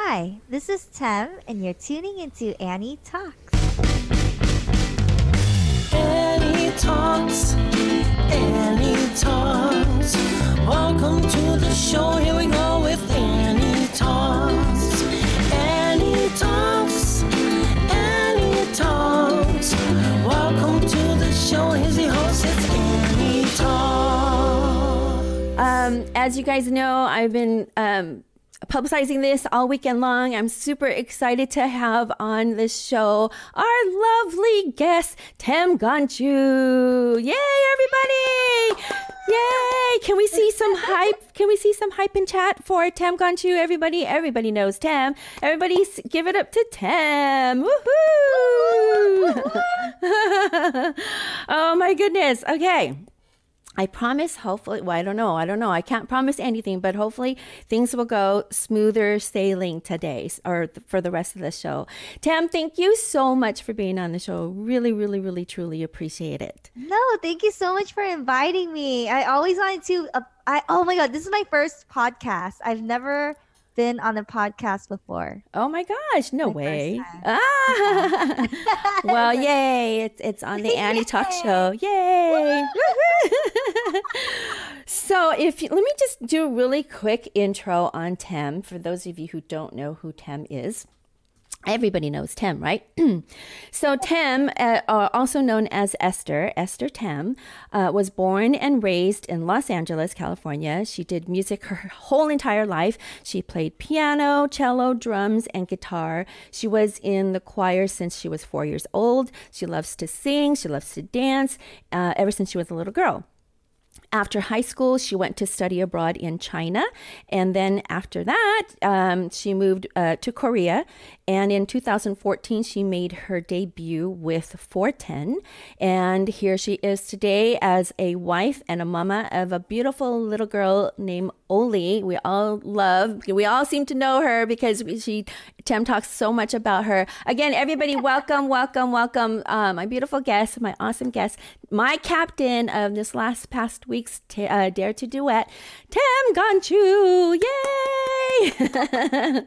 Hi, this is Tem, and you're tuning into Annie Talks. Annie Talks, Annie Talks. Welcome to the show. Here we go with Annie Talks. Annie Talks, Annie Talks. Welcome to the show. Here's the host, it's Annie Talks. Um, as you guys know, I've been um, publicizing this all weekend long. I'm super excited to have on this show our lovely guest, TemGongJu. Yay, everybody! Yay! Can we see some hype? Can we see some hype in chat for TemGongJu? Everybody, everybody knows Tem. Everybody, give it up to Tem. Woohoo! oh my goodness. Okay. I promise, hopefully, well, I don't know. I don't know. I can't promise anything, but hopefully things will go smoother sailing today or th- for the rest of the show. Tem, thank you so much for being on the show. Really, really, really, truly appreciate it. No, thank you so much for inviting me. I always wanted to. Uh, I oh my god, this is my first podcast. I've never been on the podcast before. Oh my gosh, no way. Ah! well, yay. It's, it's on the Annie Talk Show. Yay. so, if you, let me just do a really quick intro on Tem for those of you who don't know who Tem is. Everybody knows Tem, right? so, Tem, uh, uh, also known as Esther, Esther Tem, uh, was born and raised in Los Angeles, California. She did music her whole entire life. She played piano, cello, drums, and guitar. She was in the choir since she was four years old. She loves to sing, she loves to dance uh, ever since she was a little girl. After high school, she went to study abroad in China. And then after that, um, she moved uh, to Korea. And in 2014, she made her debut with 4Tem. And here she is today as a wife and a mama of a beautiful little girl named Oli. We all love, we all seem to know her because she, Tem talks so much about her. Again, everybody, welcome, welcome, welcome. Uh, my beautiful guest, my awesome guest, my captain of this last past week's t- uh, Dare to Duet, TemGongJu. Yay!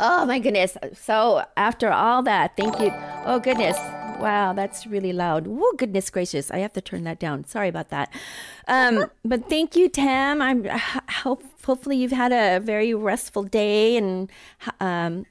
oh my goodness. So after all that, thank you. Oh goodness. Wow, that's really loud. Oh goodness gracious. I have to turn that down. Sorry about that. Um, but thank you, Tem. I'm hope hopefully you've had a very restful day and um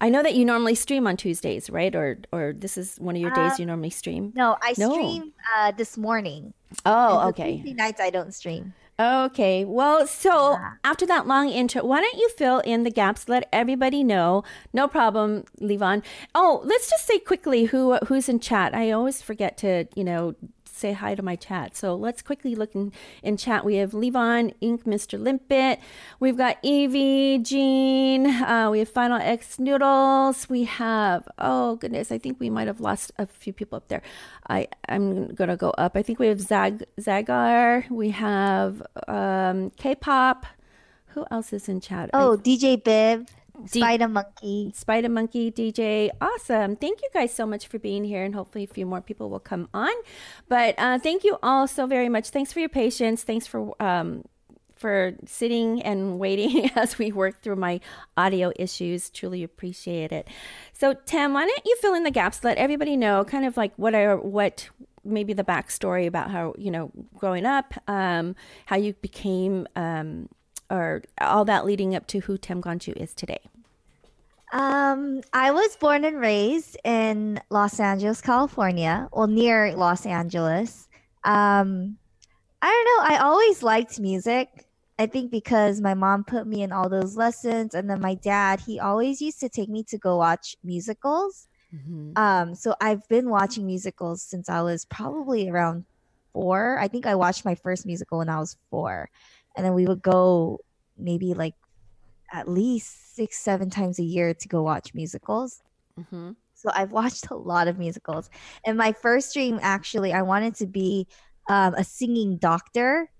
I know that you normally stream on Tuesdays, right? Or or this is one of your days you normally stream. No, I No. stream uh, this morning. Oh, And okay. Tuesday nights I don't stream. Okay. Well, so Yeah. after that long intro, why don't you fill in the gaps? Let everybody know. No problem, Levon. Oh, let's just say quickly who who's in chat. I always forget to, you know, say hi to my chat. So let's quickly look in, in chat. We have Levon, Ink, Mr. Limpet. We've got Evie, Jean. Uh, we have Final X Noodles. We have, oh goodness, I think we might have lost a few people up there. I, I'm going to go up. I think we have Zag, Zagar. We have um, K-pop. Who else is in chat? I Oh, DJ Biv, D- Spider Monkey. Spider Monkey DJ. Awesome. Thank you guys so much for being here, and hopefully, a few more people will come on. But uh, thank you all so very much. Thanks for your patience. Thanks for. Um, for sitting and waiting as we work through my audio issues. Truly appreciate it. So, Tem, why don't you fill in the gaps? Let everybody know kind of like what are what maybe the backstory about how you know growing up, um, how you became, um, or all that leading up to who TemGongJu is today. Um, I was born and raised in Los Angeles, California, well, near Los Angeles. Um, I don't know. I always liked music. I think because my mom put me in all those lessons, and then my dad, he always used to take me to go watch musicals. Um, so I've been watching musicals since I was probably around four. I think I watched my first musical when I was four, and then we would go maybe like at least six, seven times a year to go watch musicals. Mm-hmm. So I've watched a lot of musicals. And my first dream, actually, I wanted to be um, a singing doctor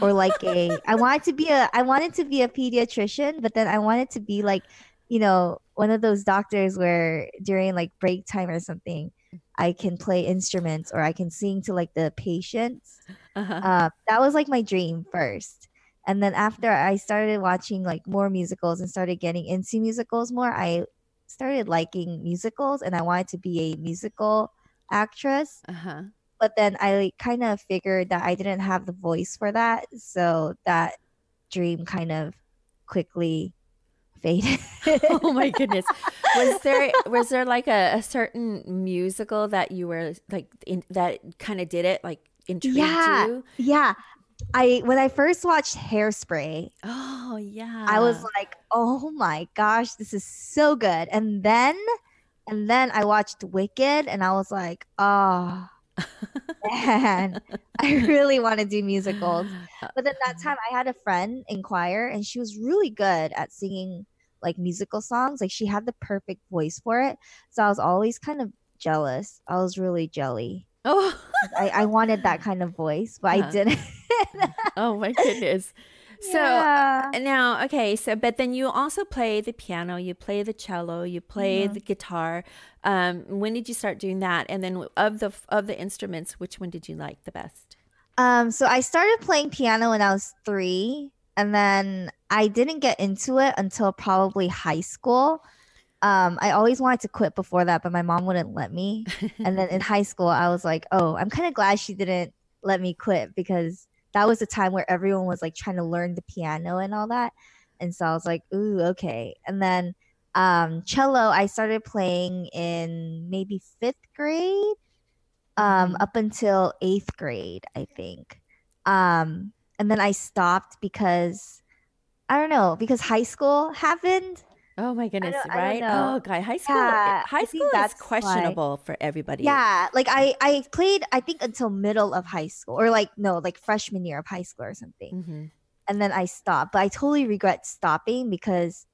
or like a I wanted to be a I wanted to be a pediatrician, but then I wanted to be like, you know, one of those doctors where during like break time or something, I can play instruments or I can sing to like the patients. Uh-huh. Uh, that was like my dream first. And then after I started watching like more musicals and started getting into musicals more, I started liking musicals and I wanted to be a musical actress. Uh huh. But then I kind of figured that I didn't have the voice for that. So that dream kind of quickly faded. oh my goodness was there was there like a, a certain musical that you were like in, that kind of did it like intrigued Yeah. you yeah. I when I first watched Hairspray, oh yeah I was like, "Oh my gosh, this is so good." And then and then I watched Wicked and I was like, "Oh, man, I really want to do musicals." Uh, but then that mm-hmm. time I had a friend in choir and she was really good at singing like musical songs. Like she had the perfect voice for it. So I was always kind of jealous. I was really jelly. Oh I, I wanted that kind of voice, but Uh-huh. I didn't. oh my goodness so Yeah. now okay so but then you also play the piano you play the cello you play Mm-hmm. the guitar um when did you start doing that and then of the of the instruments which one did you like the best Um, so I started playing piano when I was three, and then I didn't get into it until probably high school. Um, I always wanted to quit before that, but my mom wouldn't let me. and then in high school, I was like, oh, I'm kind of glad she didn't let me quit because that was the time where everyone was like trying to learn the piano and all that. And so I was like, ooh, okay. And then um, cello, I started playing in maybe fifth grade um, Mhm. up until eighth grade, I think. Um, and then I stopped because I don't know, because high school happened. Oh my goodness, don't- I don't right? know. Oh god, high school Yeah, high I think school is that's why. questionable for everybody. Yeah, like I I played I think until middle of high school or like no, like freshman year of high school or something. hmm And then I stopped, but I totally regret stopping because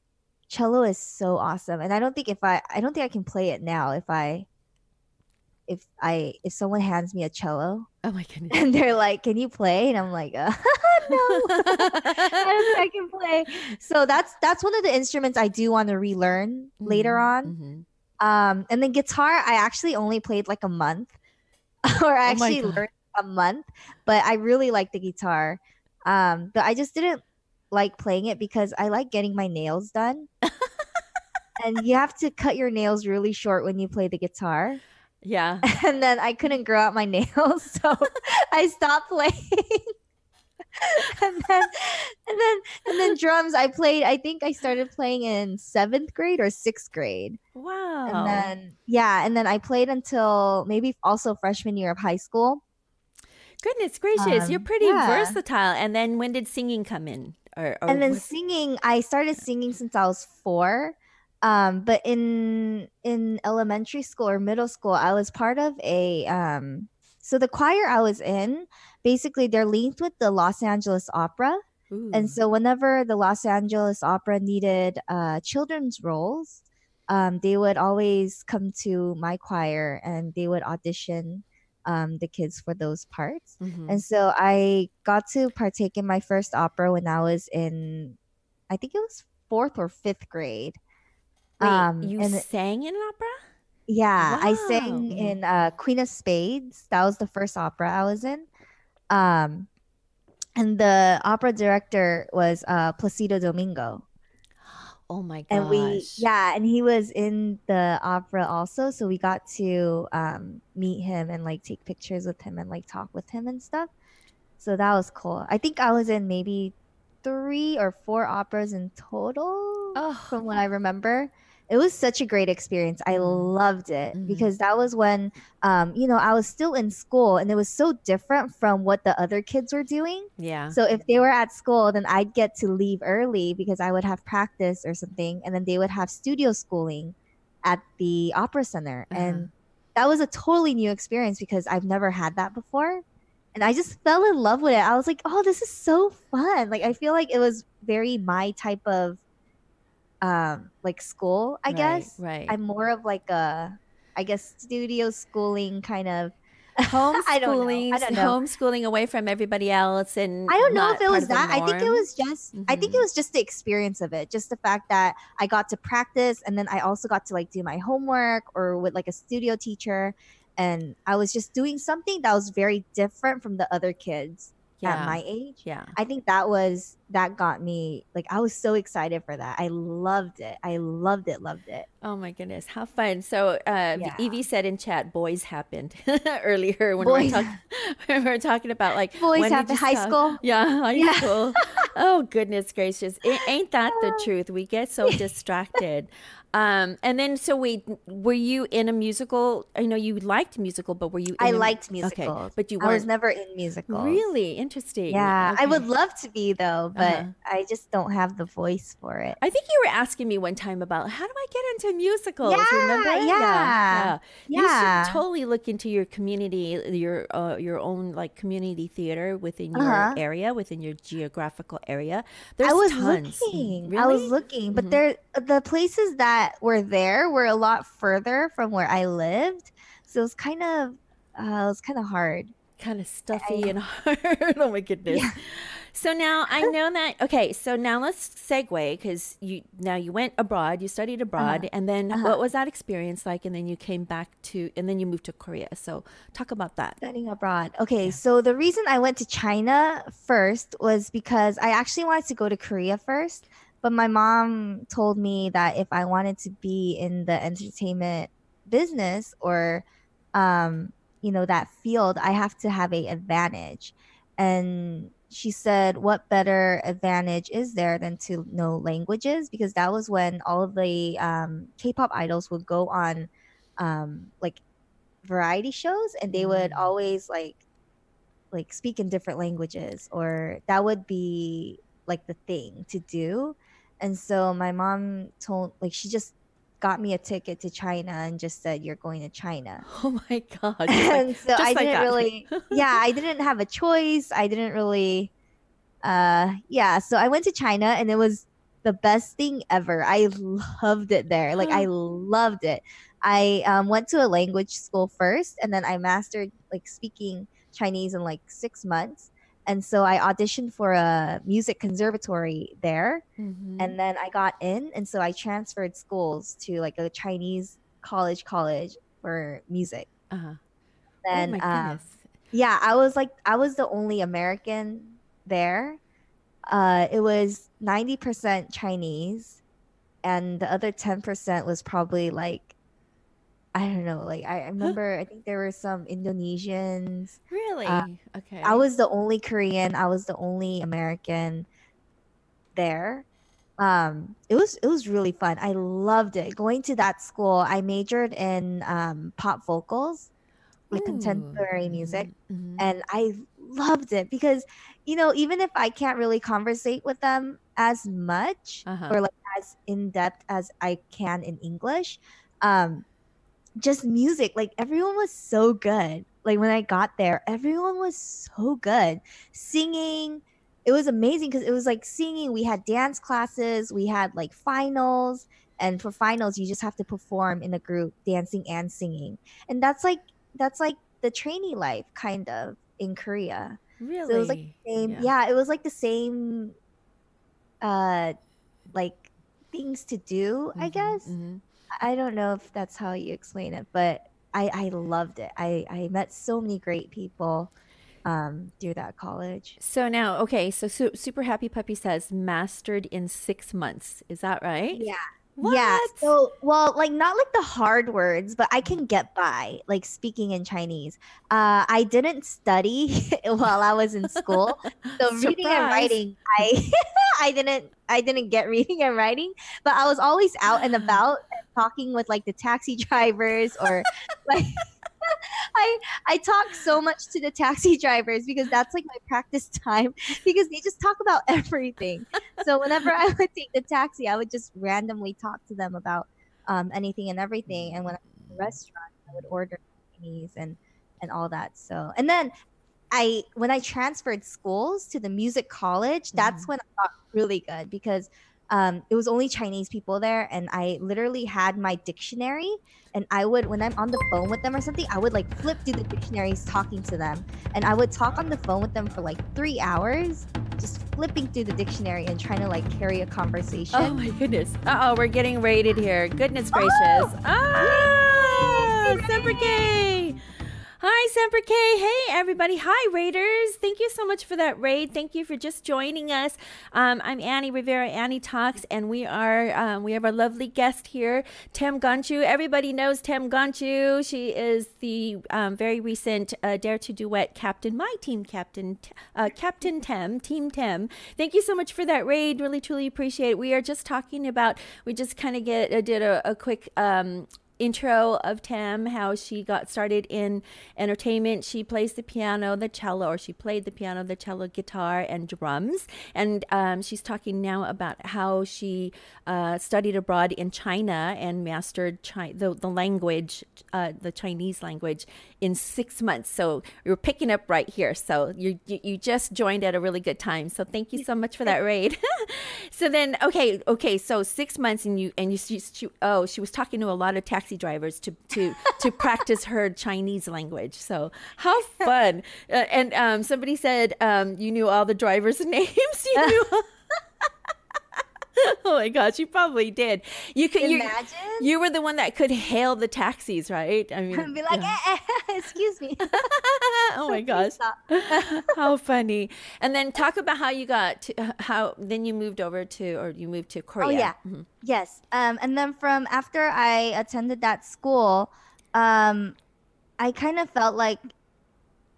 cello is so awesome. And I don't think if I I don't think I can play it now if I if I if someone hands me a cello Oh my goodness. and they're like, "Can you play?" and I'm like, uh, "No." I don't think I can play. So that's that's one of the instruments I do want to relearn later Mhm, on. mhm. Um, and then guitar, I actually only played like a month, or I Oh actually God. learned a month. But I really like the guitar. Um, but I just didn't like playing it because I like getting my nails done. and you have to cut your nails really short when you play the guitar. Yeah. And then I couldn't grow out my nails, so I stopped playing. and then and then and then drums I played I think I started playing in 7th grade or 6th grade. Wow. And then yeah, and then I played until maybe also freshman year of high school. Goodness gracious, you're Um, pretty yeah. versatile. And then when did singing come in? Or, or and then was- singing, I started singing since I was 4. Um but in in elementary school or middle school, I was part of a um so the choir I was in, basically they're linked with the Los Angeles Opera. Ooh. And so whenever the Los Angeles Opera needed uh, children's roles, um, they would always come to my choir and they would audition um, the kids for those parts. Mhm. And so I got to partake in my first opera when I was in, I think it was fourth or fifth grade. Wait, um, you and sang in an opera? Yeah, I sang in uh, Queen of Spades. That was the first opera I was in. Um, and the opera director was uh, Placido Domingo. Oh my gosh. and we yeah and he was in the opera also so we got to um meet him and like take pictures with him and like talk with him and stuff so that was cool i think i was in maybe three or four operas in total Oh. from what i remember it was such a great experience i Mhm. loved it Mhm. because that was when um you know i was still in school and it was so different from what the other kids were doing Yeah. so if they were at school, then I'd get to leave early because I would have practice or something, and then they would have studio schooling at the opera center, Uh-huh. and that was a totally new experience because I've never had that before, and I just fell in love with it. I was like, "Oh, this is so fun!" Like I feel like it was very my type of, um, like school. I Right, guess Right. I'm more of like a, I guess studio schooling kind of. homeschooling, I don't know. I don't know. homeschooling away from everybody else, and I don't know if it was that. I think it was just I think it Mhm. was just the experience of it. Just the fact that I got to practice and then I also got to like do my homework or with like a studio teacher and I was just doing something that was very different from the other kids. Yeah. at my age. Yeah. I think that was that got me like I was so excited for that. I loved it. I loved it. Loved it. Oh my goodness, how fun! So, uh, Yeah. Evie said in chat, "Boys happened" earlier when Boys- we were when we were talking about like Boys happened, high stop? school? Yeah, high Yeah. school. oh goodness gracious! A- ain't that the truth? We get so distracted. Um, and then so wait, were you in a musical? I know you liked musical, but were you? In I a- liked Okay, but you I was weren't never in musical. really interesting. Yeah, I would love to be though, but Uh-huh. I just don't have the voice for it. I think you were asking me one time about how do I get into musicals? Yeah, remember? yeah, You yeah. should totally look into your community, your uh, your own like community theater within your Uh-huh. area, within your geographical area. There's I was tons. looking. Really? I was looking, but Mhm. there the places that were there were a lot further from where I lived, so it was kind of uh, it was kind of hard. kind of stuffy and hard. oh my goodness. Yeah. So now I know that. Okay, so now let's segue because you now you went abroad, you studied abroad, and then Uh-huh. what was that experience like? And then you came back to, and then you moved to Korea. So talk about that. Studying abroad. Okay, so the reason I went to China first was because I actually wanted to go to Korea first, but my mom told me that if I wanted to be in the entertainment business or um, you know, that field, I have to have a advantage. And she said, what better advantage is there than to know languages? Because that was when all of the um, K-pop idols would go on um, like variety shows and they would Mm. always like like speak in different languages or that would be like the thing to do and so my mom told like she just got me a ticket to china and just said you're going to china. Oh my god! Like- and so i like didn't that. really yeah i didn't have a choice. I didn't really uh yeah. So i went to china and it was the best thing ever. I loved it there. Like i loved it. I um, went to a language school first and then i mastered like speaking chinese in like six months and so i auditioned for a music conservatory there Mhm. and then I got in, and so I transferred schools to like a Chinese college college for music. uh-huh. Then, oh my um, goodness! yeah, I was like, I was the only American there. Uh, it was ninety percent Chinese, and the other ten percent was probably like, I don't know, like I I remember. I think there were some Indonesians. really? uh, okay. I was the only Korean. I was the only American there. Um, it was it was really fun. I loved it. Going to that school, I majored in um, pop vocals, like Ooh. contemporary music, Mhm. and I loved it because you know even if I can't really conversate with them as much Uh-huh. or like as in depth as I can in English, um, just music. Like everyone was so good. Like when I got there, everyone was so good. Singing, it was amazing because it was like singing. We had dance classes, we had like finals, and for finals, you just have to perform in a group, dancing and singing. And that's like that's like the trainee life kind of in Korea. really? it was like the Same, yeah. it was like the same uh like things to do, I Mhm, guess. mhm. I don't know if that's how you explain it, but I I loved it. I I met so many great people um through that college. So now, okay, so su- Super Happy Puppy says mastered in six months. Is that right? Yeah. What? Yeah. So, well, like not like the hard words, but I can get by like speaking in Chinese. Uh, I didn't study while I was in school, so reading and writing, I I didn't I didn't get reading and writing, but I was always out and about talking with like the taxi drivers or like. I I talk so much to the taxi drivers because that's like my practice time because they just talk about everything. So whenever I would take the taxi, I would just randomly talk to them about um, anything and everything. And when I was in the restaurant, I would order Chinese and and all that. So and then I when I transferred schools to the music college, that's when I got really good because um, it was only Chinese people there, and I literally had my dictionary, and I would when I'm on the phone with them or something, I would like flip through the dictionaries talking to them, and I would talk on the phone with them for like three hours, just flipping through the dictionary and trying to like carry a conversation. Oh my goodness. Uh oh, we're getting rated here. Goodness gracious. Ah, Semper K. Hi, Semper K. Hey, everybody. Hi, Raiders. Thank you so much for that raid. Thank you for just joining us. Um, I'm Annie Rivera, Annie Talks, and we are um, we have our lovely guest here, TemGongJu. Everybody knows TemGongJu. She is the um, very recent uh, Dare to Duet captain, my team captain, uh, Captain Tem, Team Tem. Thank you so much for that raid. Really, truly appreciate it. We are just talking about, we just kind of get uh, did a, a quick um, intro of Tem, how she got started in entertainment. She plays the piano, the cello, or she played the piano, the cello, guitar, and drums. And um, she's talking now about how she uh, studied abroad in China and mastered Chi- the, the language, uh, the Chinese language, in six months. So you're picking up right here. So you you just joined at a really good time. So thank you so much for that raid. so then, okay, okay. So six months, and you and you she, she, oh she was talking to a lot of taxi drivers to to to practice her Chinese language. So how fun! Uh, and um, somebody said um, you knew all the drivers' names. You knew. oh my gosh, you probably did. You could Imagine. you were the one that could hail the taxis, right? I mean, be like, yeah. eh, eh, excuse me. oh my gosh, how funny! And then talk about how you got to how then you moved over to or you moved to Korea. Oh yeah, Mhm. yes. Um, and then from after I attended that school, um, I kind of felt like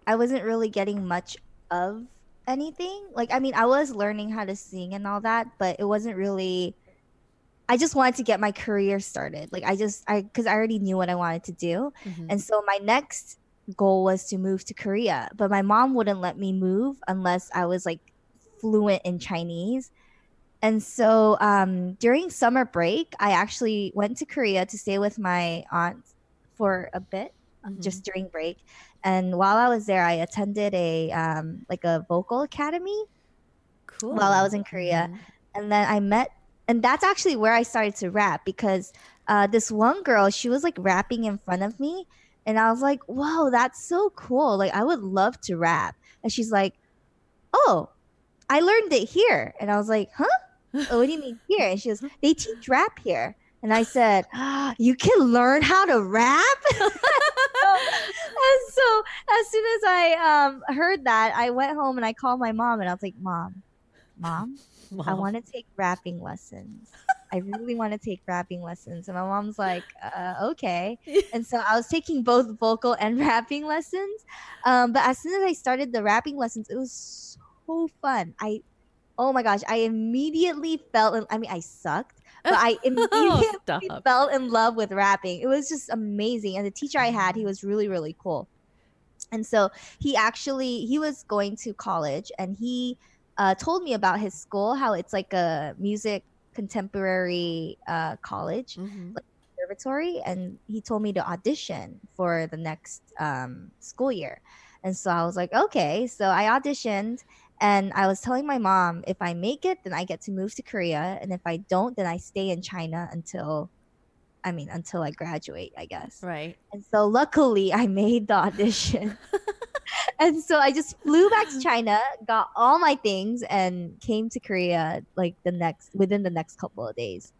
I wasn't really getting much of anything. Like, I mean, I was learning how to sing and all that, but it wasn't really. I just wanted to get my career started. Like, I just, I, because I already knew what I wanted to do, Mhm. and so my next goal was to move to Korea. But my mom wouldn't let me move unless I was like fluent in Chinese. And so um, during summer break, I actually went to Korea to stay with my aunt for a bit, Mhm. just during break. And while I was there, I attended a um, like a vocal academy cool. while I was in Korea. Mhm. and then I met, and that's actually where I started to rap because uh, this one girl, she was like rapping in front of me, and I was like, "Whoa, that's so cool! Like, I would love to rap." And she's like, "Oh, I learned it here," and I was like, "Huh? Oh, what do you mean here?" And she goes, "They teach rap here." And I said, ah, "You can learn how to rap." and so, as soon as I um, heard that, I went home and I called my mom, and I was like, "Mom, mom." I want to take rapping lessons. I really want to take rapping lessons. And my mom's like, uh, okay. And so I was taking both vocal and rapping lessons. Um, but as soon as I started the rapping lessons, it was so fun. I, oh my gosh, I immediately felt, in, I mean, I sucked, but I immediately stop. fell in love with rapping. It was just amazing. And the teacher I had, he was really, really cool. And so he actually, he was going to college and he, uh, told me about his school, how it's like a music contemporary uh, college Mhm. conservatory, and he told me to audition for the next um, school year. And so I was like, okay. So I auditioned, and I was telling my mom, if I make it, then I get to move to Korea, and if I don't, then I stay in China until, I mean, until I graduate, I guess. Right. And so luckily, I made the audition. and so I just flew back to China, got all my things, and came to Korea like the next within the next couple of days.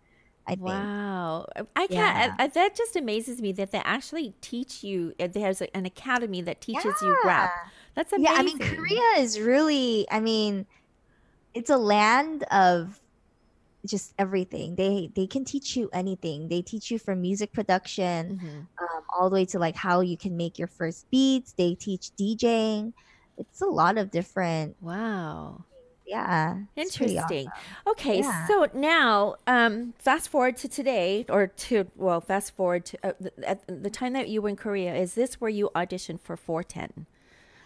I think. Wow. Um, I can't, Yeah. I, I- that just amazes me that they actually teach you, uh, there's an academy that teaches you rap. That's amazing. Yeah, I mean Korea is really I mean it's a land of just everything. They they can teach you anything. They teach you from music production Mhm. um, all the way to like how you can make your first beats. They teach DJing. It's a lot of different Wow. yeah. Interesting. awesome. Okay, Yeah. so now um, fast forward to today, or to well, fast forward to uh, the, at the time that you were in Korea. Is this where you auditioned for 4Tem,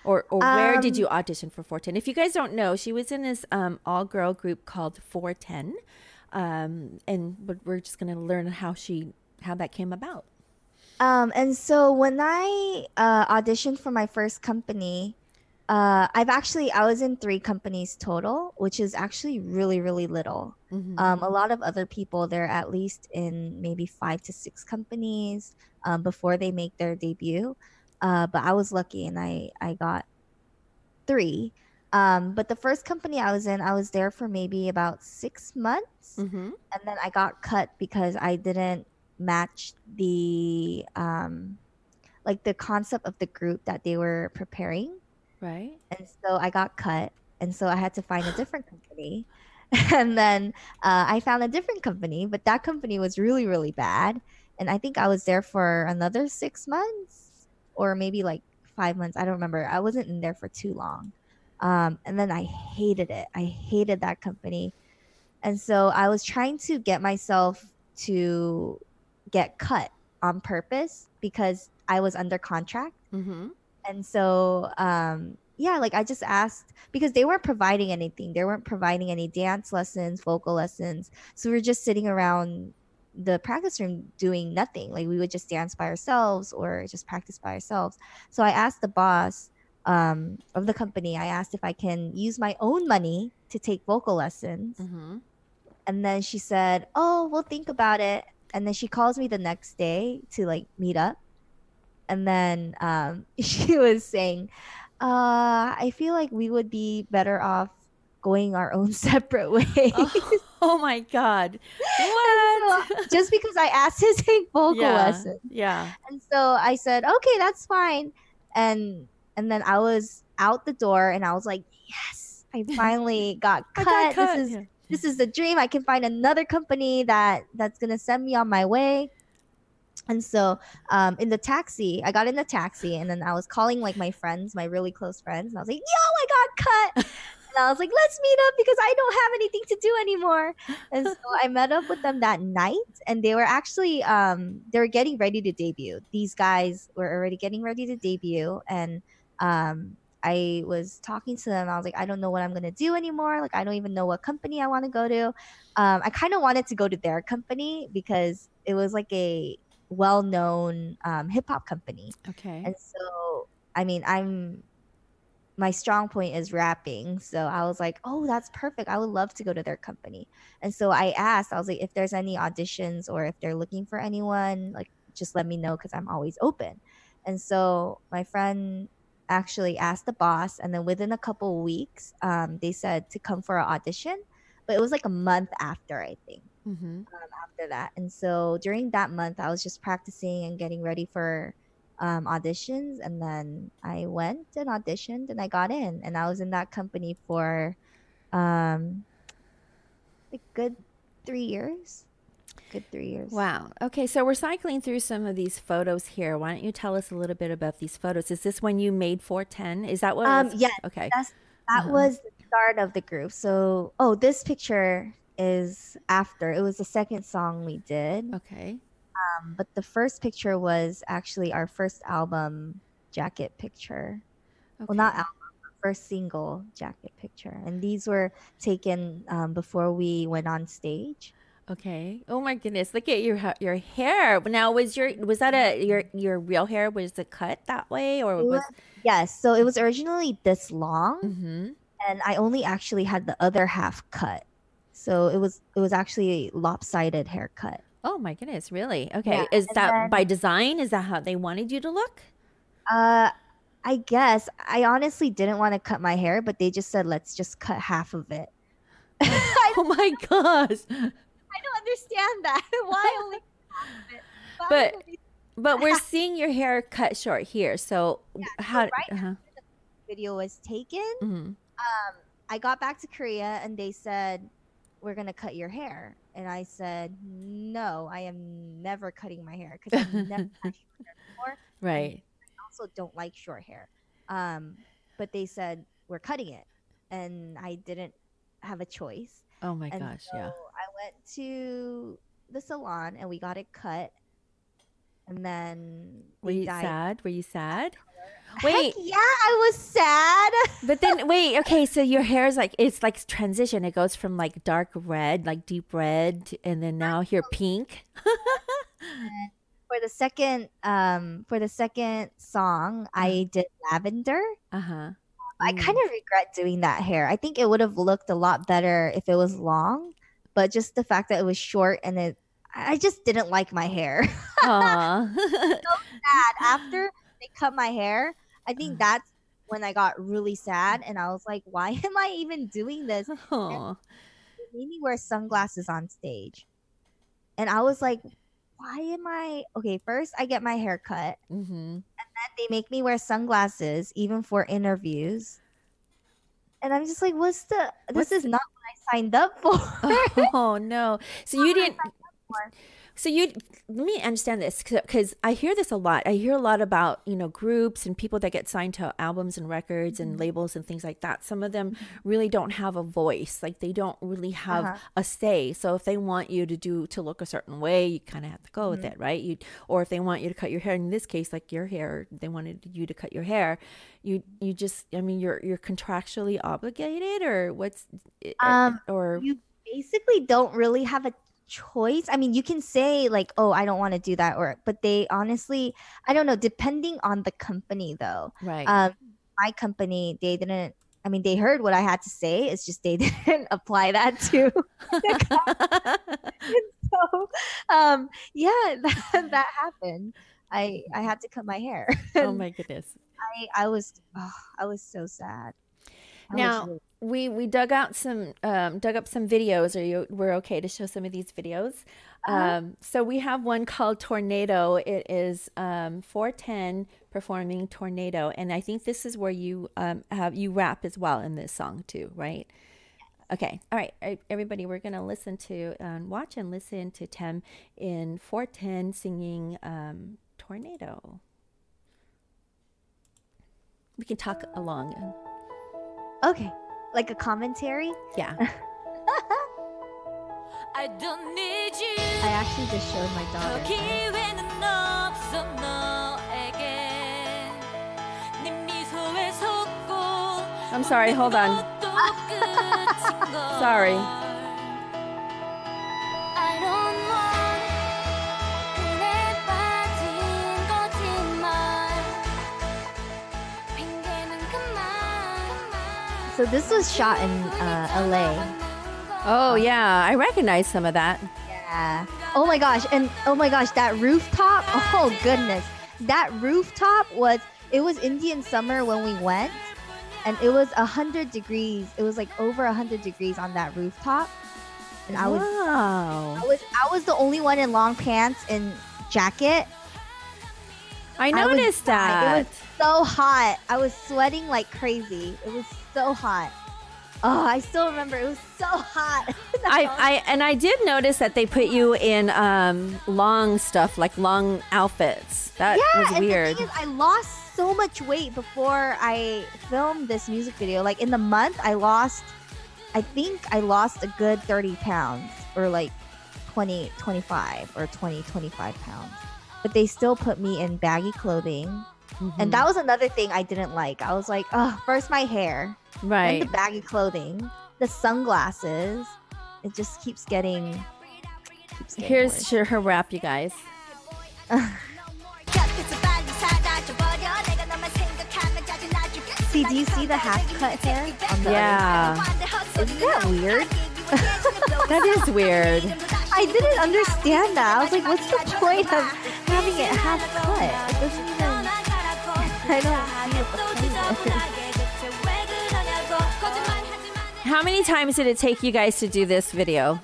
or or where did Um, you audition for 4Tem? If you guys don't know, she was in this um, all girl group called 4Tem, um, and but we're just gonna learn how she how that came about. Um, and so when I uh, auditioned for my first company, uh, I've actually I was in three companies total, which is actually really really little. Mhm. Um, a lot of other people they're at least in maybe five to six companies um, before they make their debut. Uh, but I was lucky and I I got three. Um, but the first company I was in, I was there for maybe about six months Mhm. and then I got cut because I didn't match the um like the concept of the group that they were preparing. Right. and so I got cut, and so I had to find a different company. And then uh, I found a different company, but that company was really, really bad. And I think I was there for another six months or maybe like five months. I don't remember. I wasn't in there for too long. Um, and then I hated it. I hated that company. And so I was trying to get myself to get cut on purpose because I was under contract Mm-hmm. and so um yeah like i just asked because they weren't providing anything they weren't providing any dance lessons vocal lessons so we were just sitting around the practice room doing nothing. Like we would just dance by ourselves or just practice by ourselves. So i asked the boss um, of the company i asked if i can use my own money to take vocal lessons. Mm-hmm. and then she said oh we'll think about it. And then she calls me the next day to like meet up. And then um, she was saying uh, i feel like we would be better off going our own separate ways Oh, oh my God. What? just because i asked to take vocal yeah. lessons Yeah. and so i said okay that's fine and and then i was out the door and i was like yes i finally got cut, got cut. this is Yeah. this is the dream i can find another company that that's gonna send me on my way and so um, in the taxi i got in the taxi and then i was calling like my friends my really close friends and i was like yo i got cut i was like let's meet up because i don't have anything to do anymore and so i met up with them that night and they were actually um, they were getting ready to debut these guys were already getting ready to debut and um, I was talking to them. I was like, I don't know what I'm gonna do anymore. Like, I don't even know what company I want to go to. Um, I kind of wanted to go to their company because it was like a well-known um, hip hop company, Okay. and so I mean, I'm my strong point is rapping. So I was like, oh, that's perfect. I would love to go to their company. And so I asked, I was like, if there's any auditions or if they're looking for anyone, like just let me know because I'm always open. And so my friend actually asked the boss, and then within a couple of weeks, um, they said to come for an audition. But it was like a month after, I think Mm-hmm. after that. And so during that month, I was just practicing and getting ready for um, auditions. And then I went and auditioned and I got in. And I was in that company for um, a good three years. Good three years. Wow. Okay, so we're cycling through some of these photos here. Why don't you tell us a little bit about these photos? Is this when you made 4Tem? Is that what? Um, was? yes, Okay. That's, that Uh-huh. was the start of the group. So, oh, this picture is after. It was the second song we did. Okay. Um, but the first picture was actually our first album jacket picture. Well, not album, first single jacket picture. And these were taken um, before we went on stage. Okay. Oh my goodness! Look at your ha- your hair. Now, was your was that a your your real hair? Was it cut that way, or was? was- Yes, so it was originally this long, Mm-hmm. and I only actually had the other half cut. So it was it was actually a lopsided haircut. Oh my goodness! Really? Okay. Yeah, Is and that then- by design? Is that how they wanted you to look? Uh, I guess I honestly didn't want to cut my hair, but they just said let's just cut half of it. Oh my gosh! I don't understand that. Why only half of it? Why But- But we're seeing your hair cut short here. So how? right uh-huh. video was taken, Mhm. um, I got back to Korea and they said, "We're gonna cut your hair," and I said, "No, I am never cutting my hair because I've never had short hair before. Right. I also don't like short hair." Um, but they said we're cutting it, and I didn't have a choice. Oh my and gosh! so Yeah. I went to the salon and we got it cut, and then Were they you dyed- sad? Were you sad? Heck Wait, yeah, I was sad. but then wait. Okay, so your hair is like it's like transition. It goes from like dark red, like deep red, and then now you're pink. for the second um for the second song i did lavender Uh huh. i kind of regret doing that hair i think it would have looked a lot better if it was long but just the fact that it was short and it i just didn't like my hair so sad after they cut my hair i think that's when i got really sad and i was like why am i even doing this Aw. they made me wear sunglasses on stage and i was like why am i okay first i get my hair cut Mhm. And then they make me wear sunglasses even for interviews. And I'm just like, what's the this What's is not what I signed up for. Oh no! So you didn't. So you let me understand this because I hear this a lot. I hear a lot about you know groups and people that get signed to albums and records and mm-hmm. labels and things like that. Some of them mm-hmm. really don't have a voice, like they don't really have Uh-huh. a say. So if they want you to do to look a certain way, you kind of have to go with mm-hmm. it, right? You or if they want you to cut your hair, in this case, like your hair, they wanted you to cut your hair. You you just I mean you're you're contractually obligated or what's eh, eh, Um, or you basically don't really have a choice. I mean, you can say like, "Oh, I don't want to do that," or but they honestly, I don't know. Depending on the company, though. right. Um, my company, they didn't. I mean, they heard what I had to say. It's just they didn't apply that to. so, um, yeah, that, that happened. I I had to cut my hair. oh my goodness. I I was oh, I was so sad. I was Now, really- we we dug out some um, dug up some videos. Are you we're okay to show some of these videos? Uh-huh. Um, so we have one called Tornado. It is um, 4Tem performing Tornado, and I think this is where you um, have you rap as well in this song too, right? Okay, all right, everybody, we're gonna listen to and watch and listen to Tem in 4Tem singing um, Tornado. We can talk along. okay, like a commentary. Yeah. I don't need you. I actually just showed my daughter. I'm sorry, hold on. sorry. So this was shot in uh, LA. Oh yeah, I recognize some of that. Yeah. Oh my gosh, and oh my gosh, that rooftop. Oh goodness, that rooftop was. It was Indian summer when we went, and it was a hundred degrees. It was like over a hundred degrees on that rooftop, and I was wow. I was I was the only one in long pants and jacket. I I was noticed dying. It was so hot. I was sweating like crazy. It was so hot. Oh, I still remember. It was so hot. I, I and I did notice that they put you in um, long stuff, like long outfits. That yeah, was and weird. the thing is, I lost so much weight before I filmed this music video. Like in the month, I lost, I think I lost a good 30 pounds or like 20, 25 or 20, 25 pounds. But they still put me in baggy clothing. Mm-hmm. And that was another thing I didn't like. I was like, oh, first my hair, right? the baggy clothing, the sunglasses. It just keeps getting. Keeps getting Here's her, her rap, you guys. See, do you see the half cut hair? yeah. Isn't that weird? that is weird. I didn't understand that. I was like, what's the point of having it half cut? It doesn't even I don't see what the point is. How many times did it take you guys to do this video?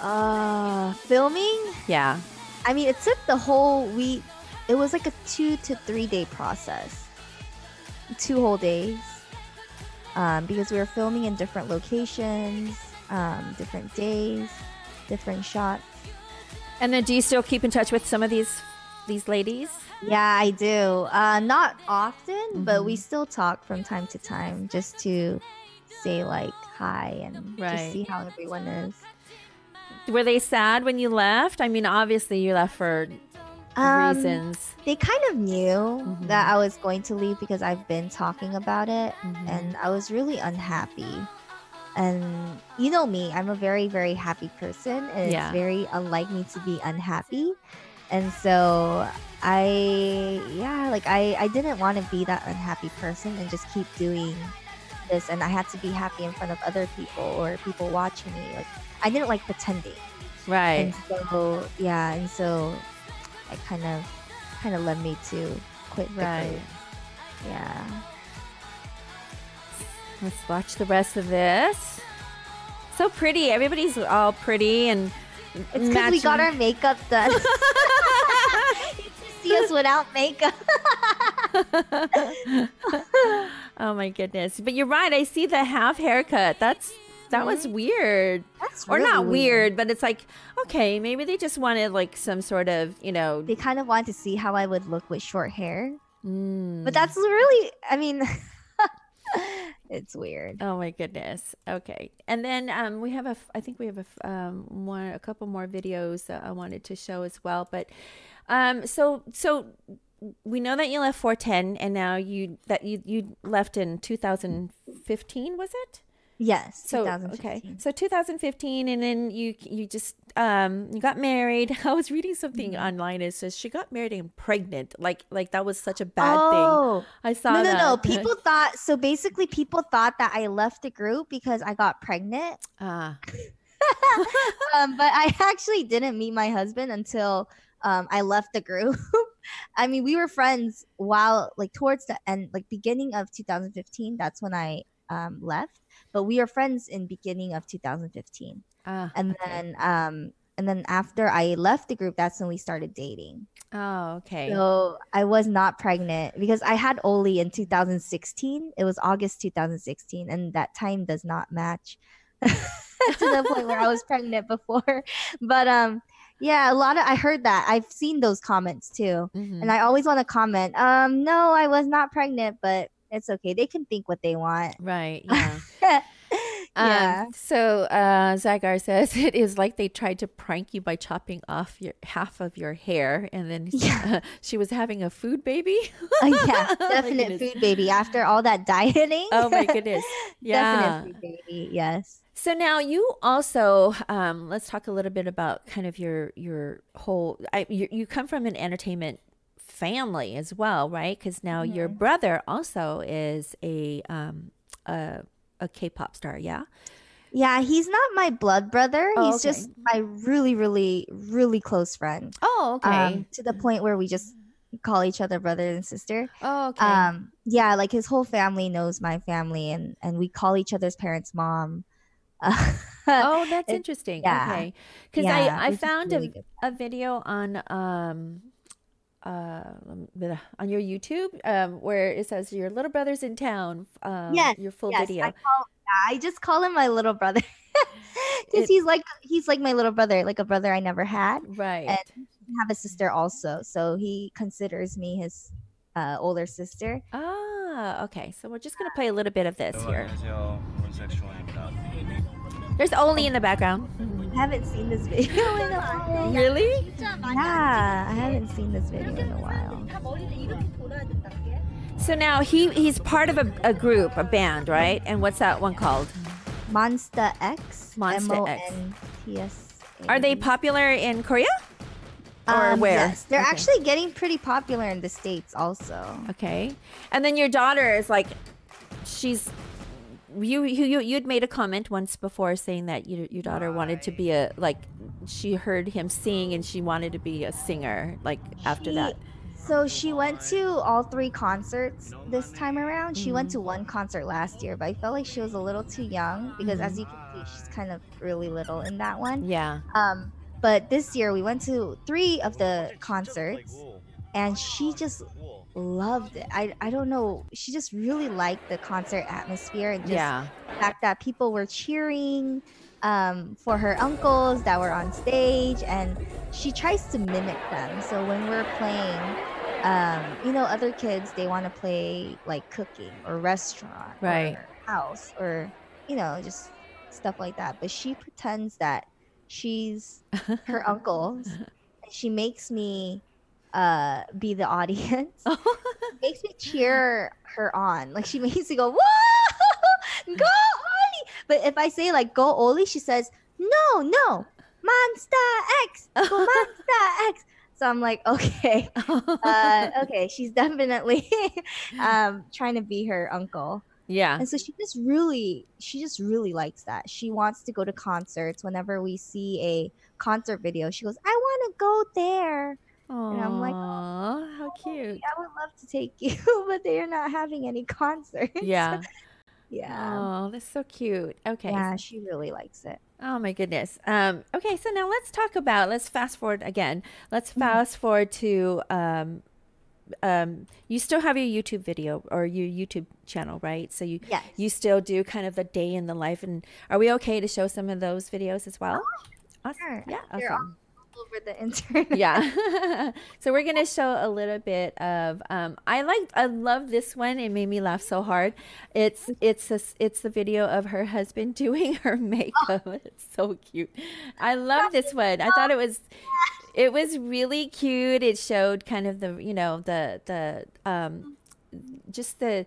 Uh, filming? Yeah. I mean, it took the whole week. It was like a two to three day process. Two whole days. Um, because we were filming in different locations, um, different days, different shots. And then do you still keep in touch with some of these these ladies? Yeah, I do. Uh, not often, but Mm-hmm. we still talk from time to time just to say like hi and Right. just see how everyone is. Were they sad when you left? I mean, obviously you left for Um, reasons. They kind of knew Mhm. that I was going to leave because I've been talking about it, Mhm. and I was really unhappy. And you know me, I'm a very, very happy person, and Yeah. it's very unlike me to be unhappy. And so I, yeah, like I, I didn't want to be that unhappy person and just keep doing this. And I had to be happy in front of other people or people watching me. Like I didn't like pretending. Right. And so yeah, and so it kind of kind of led me to quit the Right. group. Yeah. Let's watch the rest of this. So pretty. Everybody's all pretty and It's because we got our makeup done. you see us photos without makeup. Oh my goodness. But you're right. I see the half haircut. That's that was weird. That's or not really weird, but it's like, okay, maybe they just wanted like some sort of, you know, They kind of wanted to see how I would look with short hair. mm. But that's really, I mean, it's weird. Oh my goodness. Okay. And then um, we have a. I think we have a um, one, a couple more videos that I wanted to show as well. But um, so, so we know that you left 4Tem and now you, that you, you left in 2015, was it? Yes. So, 2015. okay. So 2015 and then you, you just, um, you got married. I was reading something Mm-hmm. online. It says she got married and pregnant. Like, like that was such a bad thing. oh, I saw no, no, that. no. People thought, so basically, people thought that I left the group because I got pregnant. ah, um, but I actually didn't meet my husband until um, I left the group. I mean, we were friends while like towards the end, like beginning of 2015. That's when I um, left. But we were friends in beginning of 2015, ah, and okay. then um, and then after I left the group, that's when we started dating. oh, okay. So I was not pregnant because I had Oli in 2016. It was August 2016, and that time does not match to the point where I was pregnant before. But um, yeah, a lot of I heard that. I've seen those comments too, Mhm. and I always want to comment. Um, no, I was not pregnant, but it's okay. They can think what they want. Right. Yeah. yeah. Um, so uh, Zagar says it is like they tried to prank you by chopping off your half of your hair, and then Yeah. she was having a food baby. Uh, yeah, Oh definite goodness. food baby. After all that dieting. Oh my goodness! Yeah. definite food baby. Yes. So now you also um, let's talk a little bit about kind of your your whole. I, you you come from an entertainment family as well, right? Because now your Mm-hmm. brother also is a um a a K-pop star. Yeah. Yeah, he's not my blood brother. Oh, he's okay. just my really, really, really close friend. Oh, okay. Um, to the point where we just call each other brother and sister. oh, okay. Um, yeah, like his whole family knows my family, and and we call each other's parents mom. Oh, that's it- interesting. yeah. Okay. Because Yeah, I, I found really a, a video on um uh on your YouTube um where it says your little brother's in town. Um, Yes, your full yes, video. I call. I just call him my little brother because he's like he's like my little brother, like a brother I never had. right. and- I have a sister also, so he considers me his uh, older sister. ah, okay. So we're just gonna play a little bit of this here. There's only in the background. I haven't seen this video in a while. Really? Yeah, I haven't seen this video in a while. So now he he's part of a, a group, a band, right? And what's that one called? Monsta X. Monsta X. M-O-N-T-S. Are they popular in Korea? Or Um, where? Yes, they're Okay. actually getting pretty popular in the states also. Okay. And then your daughter is like, she's, you you you you'd made a comment once before saying that your your daughter wanted to be a like, she heard him sing and she wanted to be a singer like after She- that. So she went to all three concerts this time around. She went Mm-hmm. to one concert last year, but I felt like she was a little too young because, as you can see, she's kind of really little in that one. Yeah. Um, but this year we went to three of the concerts, and she just loved it. I I don't know. She just really liked the concert atmosphere and just Yeah. the fact that people were cheering um, for her uncles that were on stage, and she tries to mimic them. So when we're playing, um, you know, other kids they want to play like cooking or restaurant, Right. or house, or you know, just stuff like that. But she pretends that she's her uncles, she makes me uh be the audience makes me cheer her on. Like she makes me go, "Whoa, go Oli!" But if I say like "Go Oli," she says, "No, no, Monsta X, go Monsta X." So I'm like, okay, uh, okay, she's definitely um, trying to be her uncle, yeah. and so she just really, she just really likes that. She wants to go to concerts. Whenever we see a concert video, she goes, "I want to go there." And I'm like, Aw, how cute. I would love to take you, but they are not having any concerts. Yeah. yeah. Oh, that's so cute. Okay. Yeah, she really likes it. Oh my goodness. Um, okay, so now let's talk about. Let's fast forward again. Let's Mm-hmm. fast forward to um, um, you still have your YouTube video or your YouTube channel, right? So you Yes. you still do kind of the day in the life, and are we okay to show some of those videos as well? Awesome. Sure. Yeah, They're awesome. Over the internet. yeah. So we're gonna show a little bit of um i like i love this one. It made me laugh so hard. It's it's a, it's the video of her husband doing her makeup. It's so cute. I love this one. I thought it was it was really cute. It showed kind of the you know the the um just the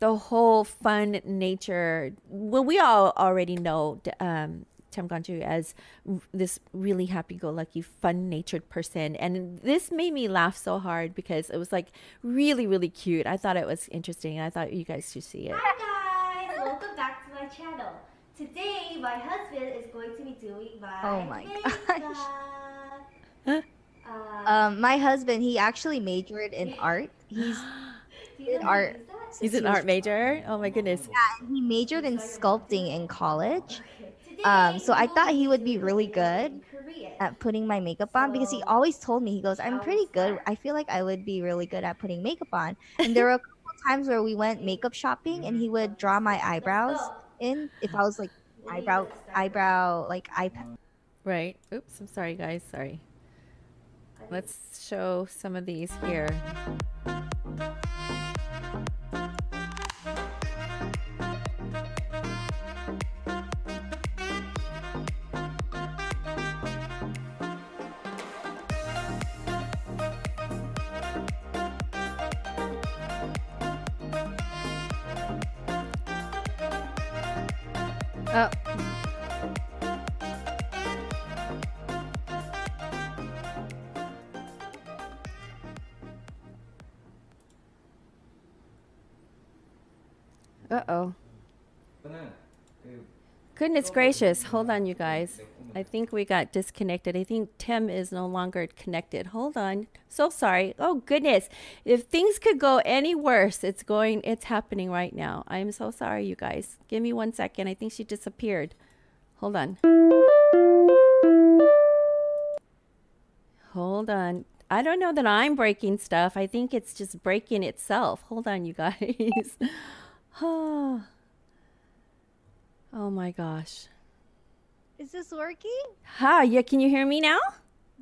the whole fun nature. Well we all already know um TemGongJu as r- this really happy-go-lucky, fun-natured person, and this made me laugh so hard because it was like really, really cute. I thought it was interesting, and I thought you guys should see it. Hi guys, welcome back to my channel. Today, my husband is going to be doing my Oh my gosh. Uh, Um, my husband, he actually majored in art. He's do you in know how to art. use that? since He's an art major. Oh my goodness. Yeah, he majored in sculpting in college. Um, so I thought he would be really good at putting my makeup on because he always told me he goes i'm pretty good i feel like i would be really good at putting makeup on and there were a couple times where we went makeup shopping and he would draw my eyebrows in if i was like eyebrow eyebrow like eye Right. Oops. I'm sorry, guys. Sorry. Let's show some of these here. Oh. Uh oh. Goodness gracious. Hold on, you guys. I think we got disconnected. I think Tem is no longer connected. Hold on. So sorry. Oh goodness. If things could go any worse, it's going it's happening right now. I'm so sorry, you guys. Give me one second. I think she disappeared. Hold on. Hold on. I don't know that I'm breaking stuff. I think it's just breaking itself. Hold on, you guys. oh. oh my gosh. is this working Hi, yeah, can you hear me now?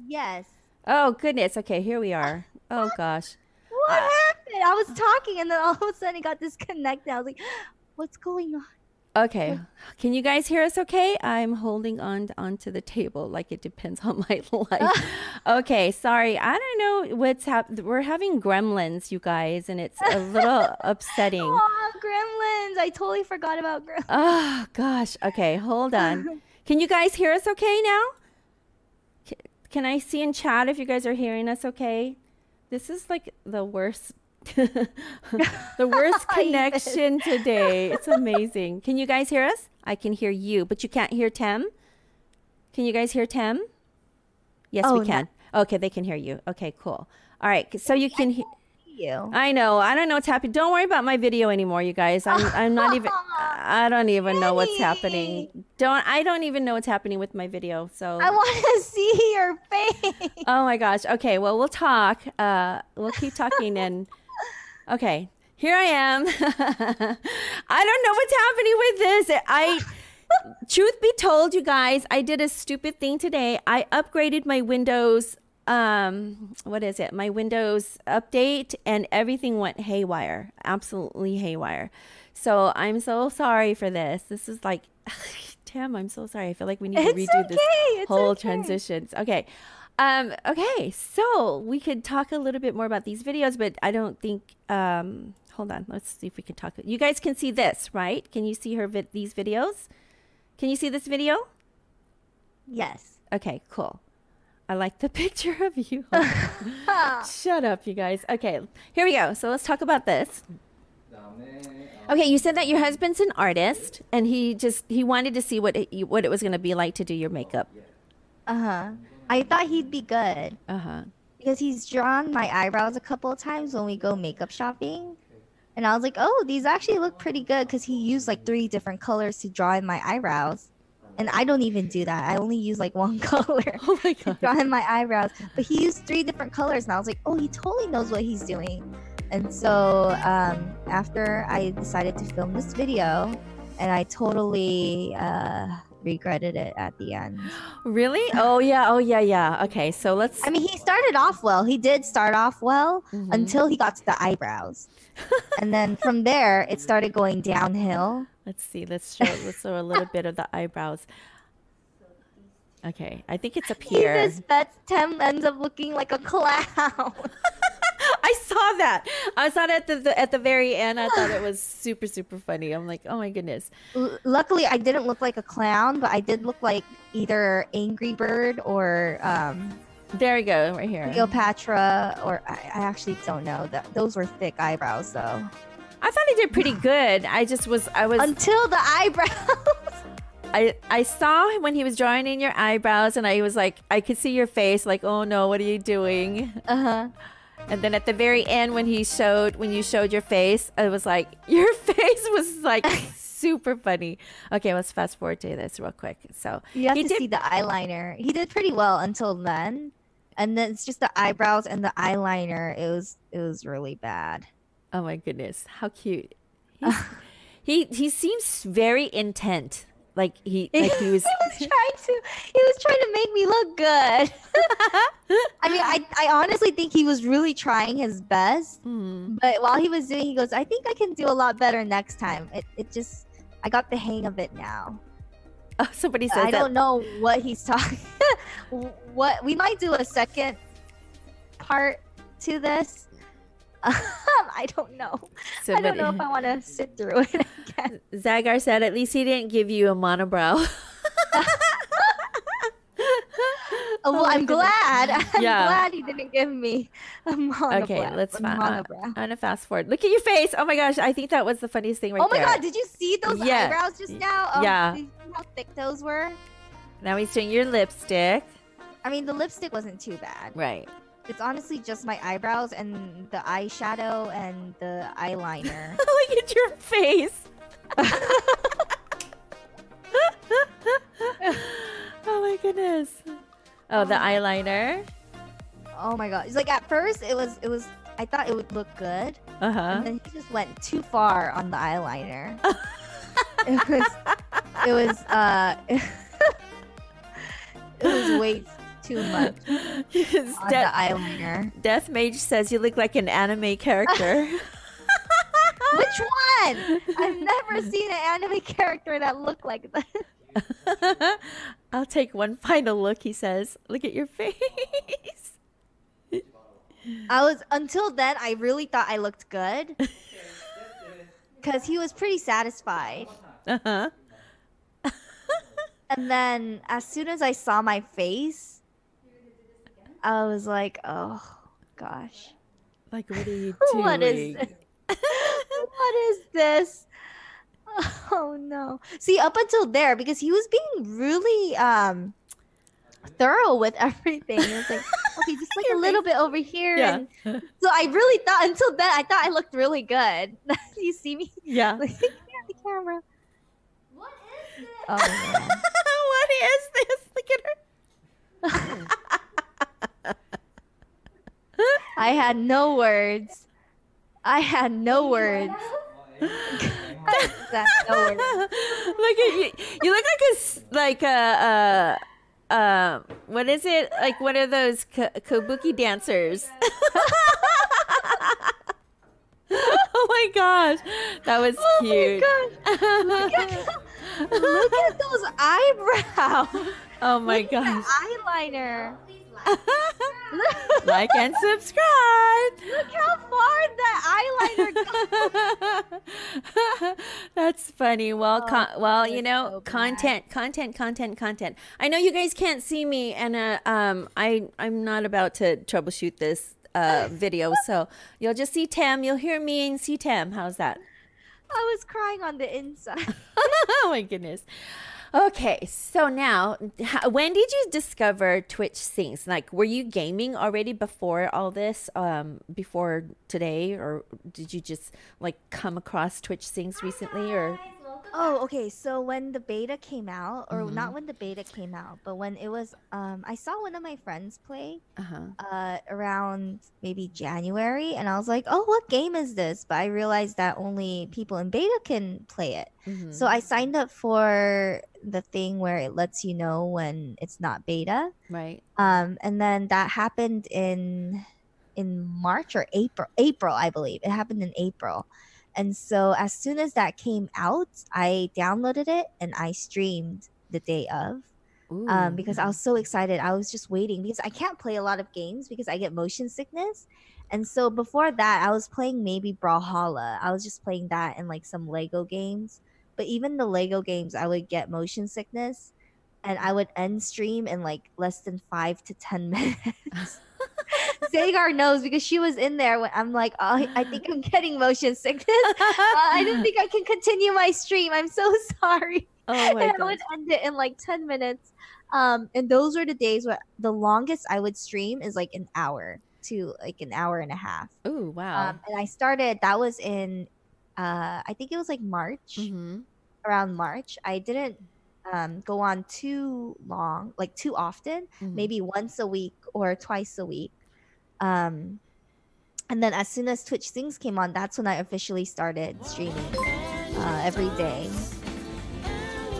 yes Oh goodness. Okay, here we are. Oh gosh. what uh, happened i was talking and then all of a sudden it got disconnected i was like what's going on Okay. Can you guys hear us okay? I'm holding on onto the table like it depends on my life. okay, sorry. I don't know what's happening. We're having gremlins, you guys, and it's a little upsetting. oh gremlins i totally forgot about gremlins Oh gosh. Okay, hold on. Can you guys hear us okay now? Can I see in chat if you guys are hearing us okay? This is like the worst the worst connection today. It's amazing. Can you guys hear us? I can hear you, but you can't hear Tem. Can you guys hear Tem? Yes, Oh, we no. can. Okay, they can hear you. Okay, cool. All right, so you can hear you I know. I don't know what's happening. Don't worry about my video anymore, you guys. I'm I'm not even I don't even know what's happening. Don't I don't even know what's happening with my video. So i want to see your face Oh my gosh. Okay, well we'll talk. Uh we'll keep talking and Okay. Here I am. I don't know what's happening with this. I truth be told, you guys, I did a stupid thing today. I upgraded my Windows um what is it? My Windows update and everything went haywire. Absolutely haywire. So I'm so sorry for this. This is like Tem, I'm so sorry. I feel like we need to It's redo this okay, it's whole okay. transitions. Okay. Um, okay, so we could talk a little bit more about these videos, but I don't think um hold on, let's see if we can talk. You guys can see this, right? Can you see her vid- these videos? Can you see this video? yes Okay, cool. I like the picture of you. Shut up, you guys. Okay, here we go. So let's talk about this. Okay, you said that your husband's an artist, and he just he wanted to see what it, what it was going to be like to do your makeup. uh-huh i thought he'd be good Uh huh. because he's drawn my eyebrows a couple of times when we go makeup shopping. And I was like, oh, these actually look pretty good because he used like three different colors to draw in my eyebrows. And I don't even do that. I only use like one color Oh my to draw in my eyebrows. But he used three different colors, and I was like, oh, he totally knows what he's doing. And so um, after I decided to film this video, and I totally uh, regretted it at the end. Really? Oh yeah. Oh yeah. Yeah. Okay. So let's. I mean, he started off well. He did start off well Mhm. until he got to the eyebrows. and then from there, it started going downhill. Let's see. Let's show. Let's show a little bit of the eyebrows. Okay. I think it's up He here. just bets Tem ends up looking like a clown. I saw that. I saw it at the, the at the very end. I thought it was super super funny. I'm like, oh my goodness. L- Luckily, I didn't look like a clown, but I did look like either Angry Bird or um, There we go. Right here. Cleopatra, or I, I actually don't know. That those were thick eyebrows, though. I thought he did pretty good. I just was. I was. Until the eyebrows. I I saw when he was drawing in your eyebrows, and I was like, I could see your face. Like, oh no, what are you doing? uh huh. And then at the very end, when he showed when you showed your face, I was like, your face was like super funny. Okay, let's fast forward to this real quick. So You have he to did see the eyeliner. He did pretty well until then, and then it's just the eyebrows and the eyeliner. It was it was really bad. Oh my goodness, how cute! He he seems very intent. Like he like he was. he was trying to he was trying to make me look good. I mean, I I honestly think he was really trying his best. Hmm. But while he was doing, he goes, "I think I can do a lot better next time." It it just I got the hang of it now. Oh, somebody says I that. don't know what he's talking. what we might do a second part to this. I don't know. I don't know if I want to sit through it again. Zagar said, at least he didn't give you a monobrow. Oh, well, I'm glad. I'm Yeah. glad he didn't give me a monobrow. okay, let's fa- uh, monobrow. I'm gonna fast forward. Look at your face. Oh my gosh, I think that was the funniest thing right oh my there. god, did you see those Yeah. eyebrows just now? Oh, Yeah. did you see how thick those were? Now he's doing your lipstick. I mean, the lipstick wasn't too bad. Right. It's honestly just my eyebrows and the eyeshadow and the eyeliner. Look at your face. oh my goodness. Oh, the eyeliner. oh my god! It's like at first it was it was I thought it would look good, Uh huh. and then he just went too far on the eyeliner. it was it was uh it was way too much on the Death, eyeliner. Death Mage says you look like an anime character. Which one? I've never seen an anime character that looked like that. I'll take one final look, he says. Look at your face. I was until then I really thought I looked good. Cause he was pretty satisfied. Uh-huh. And then as soon as I saw my face, I was like, oh gosh. Like, what are you doing? What is this? what is this? Oh no. See, up until there, because he was being really um thorough with everything. It was like, okay, just like a Your little bit over here. Yeah. And so I really thought until then I thought I looked really good. you see me? Yeah. Like, here at the camera. What is this? Oh what is this? Look at her. I had no words. I had no words. No words. look at you. You look like a like a uh uh what is it? Like one of those ka- kabuki dancers. oh my gosh, that was Oh cute. my gosh. Look at those eyebrows. oh my Look at gosh. eyeliner. like and subscribe. Look how far that eyeliner goes. That's funny. Well, con- well, you know, so content, content, content, content. I know you guys can't see me, and uh, um, I I'm not about to troubleshoot this uh video, so you'll just see Tem. You'll hear me and see Tem. How's that? I was crying on the inside. oh my goodness. Okay, so now, h- when did you discover Twitch Sings? Like, were you gaming already before all this, um, before today, or did you just like come across Twitch Sings recently, or? Oh, okay. So when the beta came out, or Mhm. not when the beta came out, but when it was, um, I saw one of my friends play, Uh huh. uh, around maybe January, and I was like, "Oh, what game is this?" But I realized that only people in beta can play it. Mm-hmm. So I signed up for the thing where it lets you know when it's not beta. Right. Um, and then that happened in in March or April. April, I believe. It happened in April. And so as soon as that came out, I downloaded it and I streamed the day of. Ooh. Um, because I was so excited. I was just waiting because I can't play a lot of games because I get motion sickness. And so before that, I was playing maybe Brawlhalla. I was just playing that and like some Lego games. But even the Lego games, I would get motion sickness and I would end stream in like less than five to 10 minutes. Zagar knows because she was in there when I'm like, oh, I think I'm getting motion sickness. Uh, I don't think I can continue my stream. I'm so sorry. Oh my and I would end it in like 10 minutes. Um, and those were the days where the longest I would stream is like an hour to like an hour and a half. Ooh wow. Um, and I started, that was in, uh, I think it was like March, mm-hmm. around March. I didn't um, go on too long, like too often, Mhm. maybe once a week or twice a week. Um, and then as soon as Twitch Sings came on, that's when I officially started streaming uh, every day.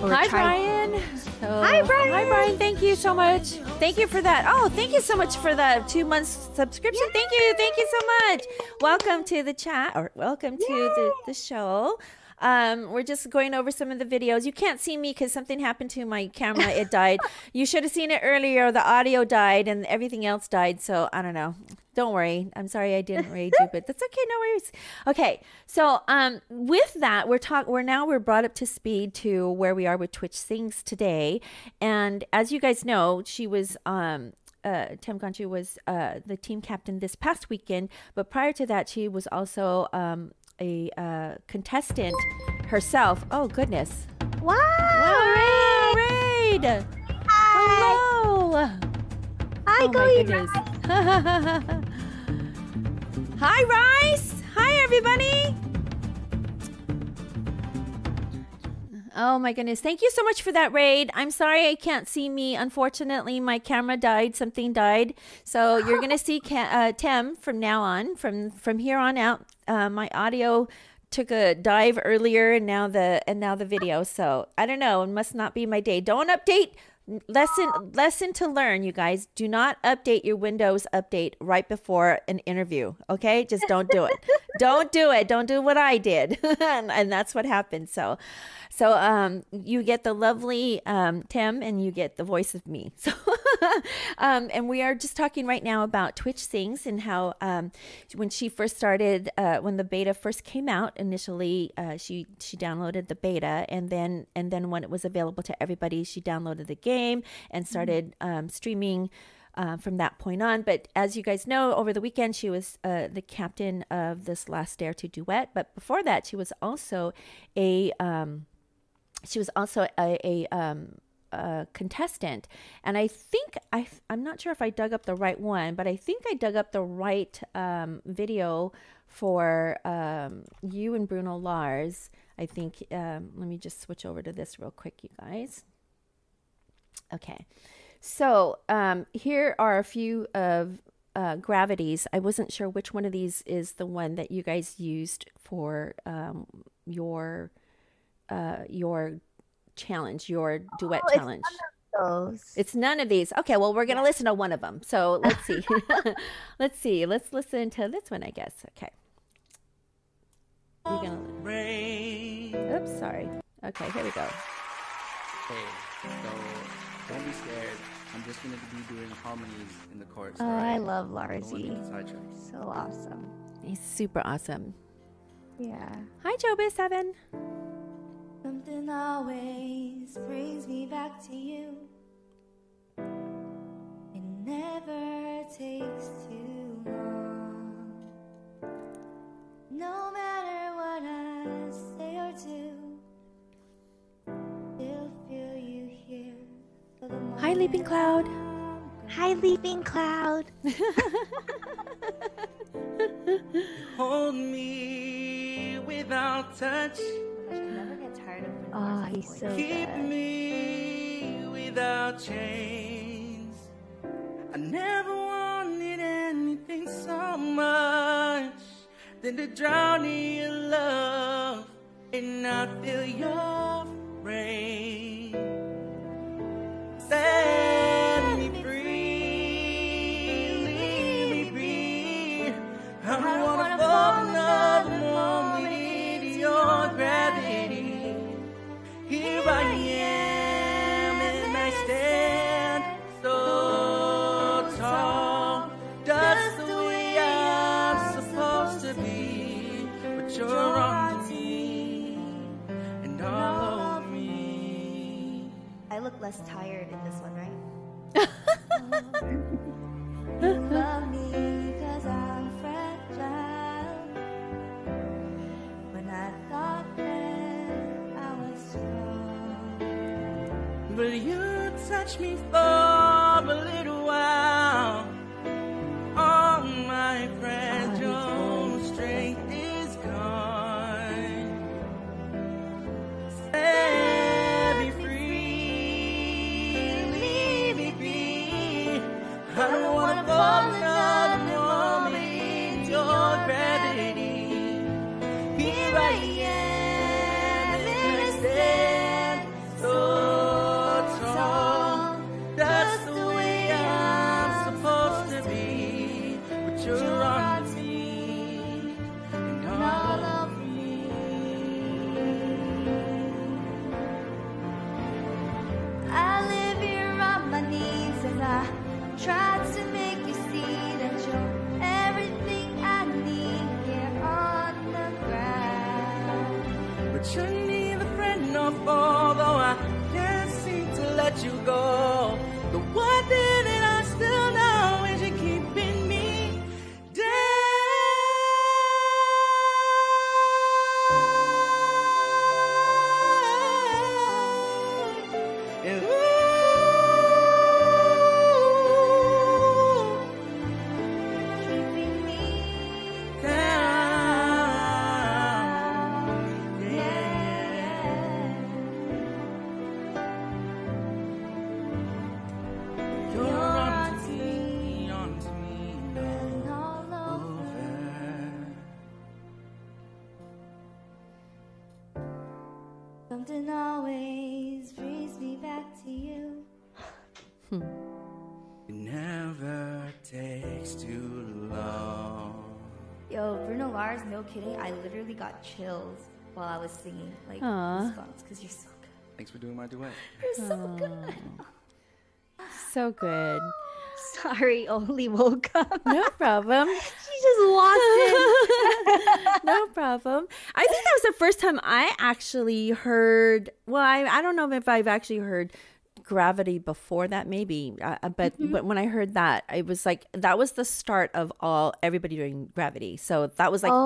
Hi, Brian. Hi, Brian. Hi, Brian. Thank you so much. Thank you for that. Oh, thank you so much for the two months subscription. Thank you. Thank you so much. Welcome to the chat or welcome to the, the show. Um, we're just going over some of the videos. You can't see me because something happened to my camera. It died. you should have seen it earlier. The audio died and everything else died. So I don't know. Don't worry. I'm sorry I didn't rage you, but that's okay. No worries. Okay. So um, with that, we're talk. We're now we're brought up to speed to where we are with Twitch Sings today, and as you guys know, she was um. Uh, GongJu was uh, the team captain this past weekend, but prior to that, she was also um, a uh, contestant herself. Oh goodness! Wow! Wow, Raid! Hi! Hello! Hi, oh Go Hi, Rice. Hi, everybody. Oh my goodness. Thank you so much for that raid. I'm sorry I can't see me. Unfortunately, my camera died. Something died. So you're going to see uh, Tem from now on. From from here on out, uh, my audio took a dive earlier and now the and now the video. So I don't know. It must not be my day. Don't update lesson lesson to learn you guys. Do not update your windows update right before an interview okay? Just don't do it. Don't do it. Don't do what i did. And, and that's what happened. So so um you get the lovely um Tem and you get the voice of me so um and we are just talking right now about twitch sings and how um when she first started uh when the beta first came out initially uh she she downloaded the beta and then and then when it was available to everybody she downloaded the game and started um, streaming uh, from that point on. But as you guys know, over the weekend she was uh, the captain of this last Dare to Duet. But before that, she was also a um, she was also a, a um, a contestant, and I think I I'm not sure if I dug up the right one, but I think I dug up the right um, video for um, you and Bruno Lars. I think um, let me just switch over to this real quick, you guys. Okay, so um, here are a few of uh, gravities. I wasn't sure which one of these is the one that you guys used for um, your uh, your challenge, your duet Oh, it's challenge. Those. It's none of these. Okay, well, we're gonna listen to one of them. So let's see. let's see. Let's listen to this one, I guess. Okay. You're gonna. Rain. Oops, sorry. Okay, here we go. Okay, so don't be scared. I'm just gonna be doing harmonies in the chorus. Oh, alright? I love Don't Larzy. So awesome. He's super awesome. Yeah. Hi, Jobis Seven. Something always brings me back to you. It never takes too long. No matter what I say or do, still feel you here. for the Hi, Leaping Cloud. I'm Hi, Leaping Cloud. Hold me without touch. Gosh, I never get tired of Bruno Oh, he's so Keep good. me without chains. I never wanted anything so much than to drown in your love and not feel your rain. Touch me for got chills while I was singing like Aw. goosebumps because you're so good. Thanks for doing my duet. You're so good. So good. Sorry, only woke up. No problem. she just walked in. no problem. I think that was the first time I actually heard. Well, I, I don't know if I've actually heard gravity before that maybe uh, uh, but but when i heard that it was like that was the start of all everybody doing gravity so that was like oh,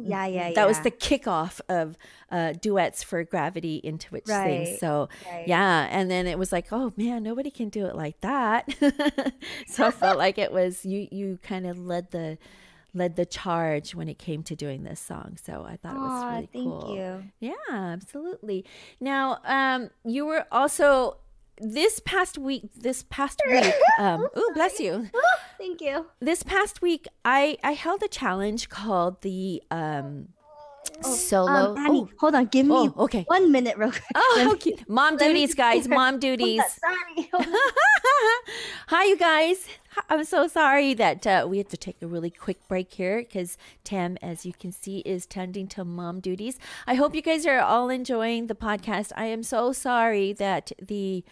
the yeah, yeah, yeah. that was the kickoff of uh, duets for gravity in Twitch Sings. Right, So right. yeah, and then it was like, oh man, nobody can do it like that. so I felt like it was you. You kind of led the led the charge when it came to doing this song. So I thought it was really thank cool. you. Yeah, absolutely. Now, um, you were also this past week. This past week. Um, ooh, bless you Thank you. this past week I I held a challenge called the um solo Um, Annie, oh, hold on. Give me Oh, okay. one minute, real quick. oh Let how cute. mom let duties guys mom duties Sorry. hi you guys i'm so sorry that uh, we had to take a really quick break here because Tem as you can see is tending to mom duties i hope you guys are all enjoying the podcast i am so sorry that the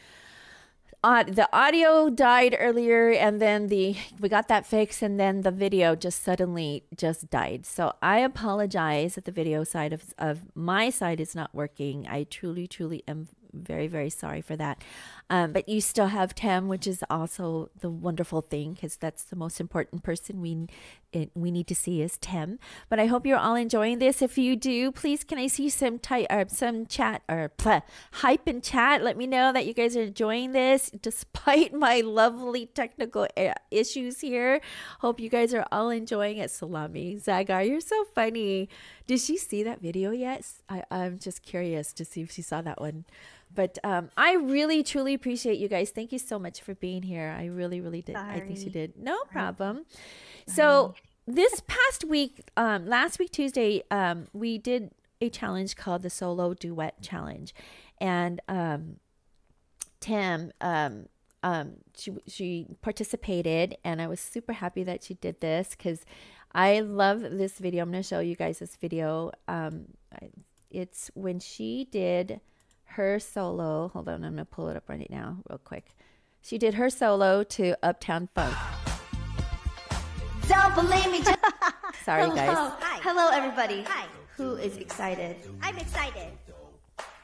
uh, the audio died earlier and then the we got that fixed and then the video just suddenly just died. So i apologize that the video side of, of my side is not working. I truly truly am very very sorry for that um, but you still have Tem, which is also the wonderful thing because that's the most important person we it, we need to see is Tem. But I hope you're all enjoying this. If you do, please can I see some type or some chat or pleh, hype in chat? Let me know that you guys are enjoying this despite my lovely technical uh, issues here. Hope you guys are all enjoying it. Salami, Zagar, you're so funny. Did she see that video yet? I, I'm just curious to see if she saw that one. But um, I really, truly appreciate you guys. Thank you so much for being here. I really, really did. I think you did. No problem. So this past week, um, last week Tuesday, um, we did a challenge called the Solo Duet Challenge, and um, Tem, um, um, she she participated, and I was super happy that she did this because I love this video. I'm going to show you guys this video. Um, I- it's when she did her solo. Hold on, I'm going to pull it up right now, real quick. She did her solo to Uptown Funk. Don't believe me. Just Sorry, Hello. guys. Hi. Hello, everybody. Hi. Who is excited I'm excited.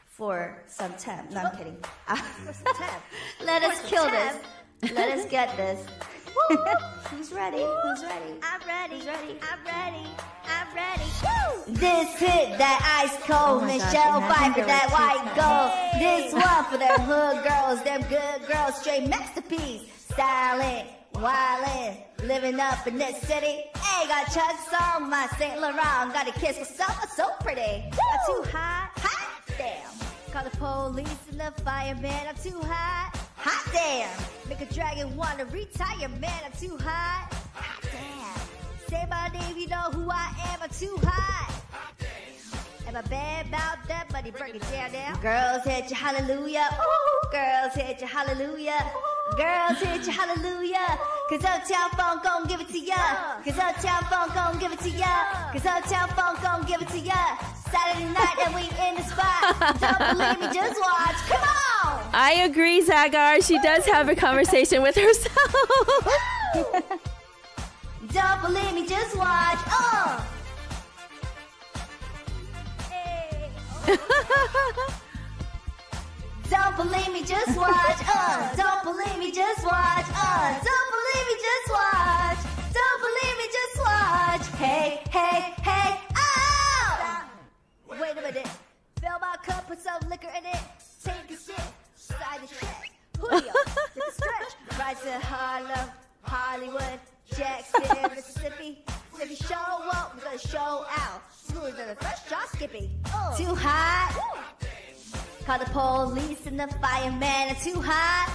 for some temp? No, I'm oh. kidding. Let us kill temp. this. Let us get this. Who's ready? Who's ready? I'm ready. Who's ready? I'm ready. I'm ready. Woo! This hit that ice cold Oh Michelle imagine Pfeiffer, that white two gold. songs. This one for them hood girls, them good girls, straight masterpiece. Styling, wildin', living up in this city. Hey, got Chuck's on my Saint Laurent, got a kiss for summer, so pretty. I'm too hot. Hot damn. Call the police and the fireman. I'm too hot. Hot damn. Make a dragon wanna retire, man. I'm too hot. Hot damn. Say my name, you know who I am. I'm too hot. Am I bad about that? Buddy, break it down now. Girls hit you, hallelujah. Ooh, girls hit you, hallelujah. Girls hit you, hallelujah. Cause Uptown Funk gon' give it to ya. Cause Uptown Funk gon' give it to ya. Cause Uptown Funk gon' give it to ya. Saturday night and we in the spot. Don't believe me, just watch. Come on. I agree, Zagar. She does have a conversation with herself. Don't believe me, just watch. Uh. Don't believe me, just watch. Uh. Don't believe me, just watch. Uh. Don't believe me, just watch. Don't believe me, just watch. Hey, hey,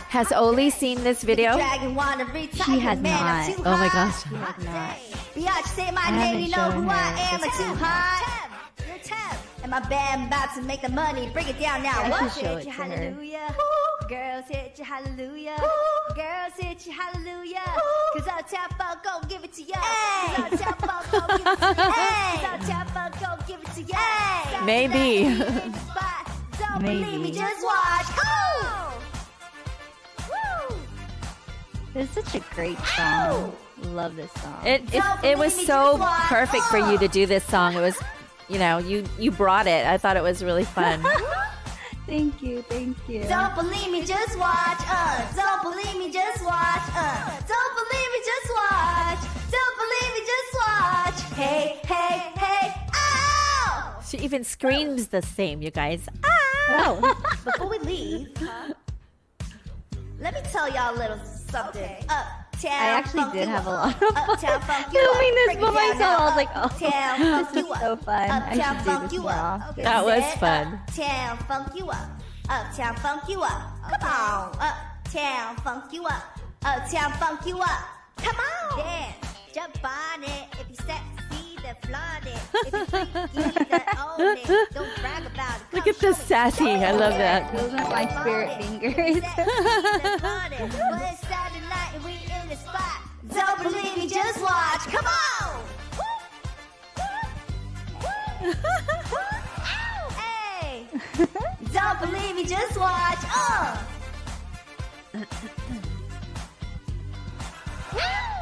Has Oli seen this video? Dragon wanna retire, She has not. too Oh my gosh. She has not. Biatch, say my I name, haven't you know shown who I am. I'm too hot. You're Tab. And my band about to make the money. Bring it down now. I What? should show it to her. hallelujah. Girls hit you, hallelujah. Girls hit you, hallelujah. Cause Uptown Funk gon' give it to ya. Cause Uptown Funk gon' give it to ya. Cause Uptown Funk gon' give it to ya. Saturday Maybe. night, we in the spot. Don't believe me, just watch. Oh! Woo! This is such a great song. Love this song. It it, it was so perfect for you to do this song. It was, you know, you you brought it. I thought it was really fun. thank you, thank you. Don't believe me, just watch. Uh, don't believe me, just watch. Uh, don't believe me, just watch. Don't believe me, just watch. Hey, hey, hey, ow! She even screams the same, you guys. Oh, before we leave, let me tell y'all a little something. Uptown. I actually did you have a lot of fun Uptown funk you filming this by myself. I was like, oh, Uptown funk this is so fun. I should Uptown do this you more up. often. That was Said fun. Uptown funk you up. Uptown funk you up. Come on. Uptown funk you up. Uptown funk you up. Come on. Dance. Jump on it. If you're sexy, then flaunt it. If you freaky, then own it. Don't brag about it. Look at this show me. sassy. I love that. Those are my spirit fingers. Well, it's Saturday night and we in the spot. Don't believe me, just watch. Come on. Hey. Don't believe me, just watch. Uh.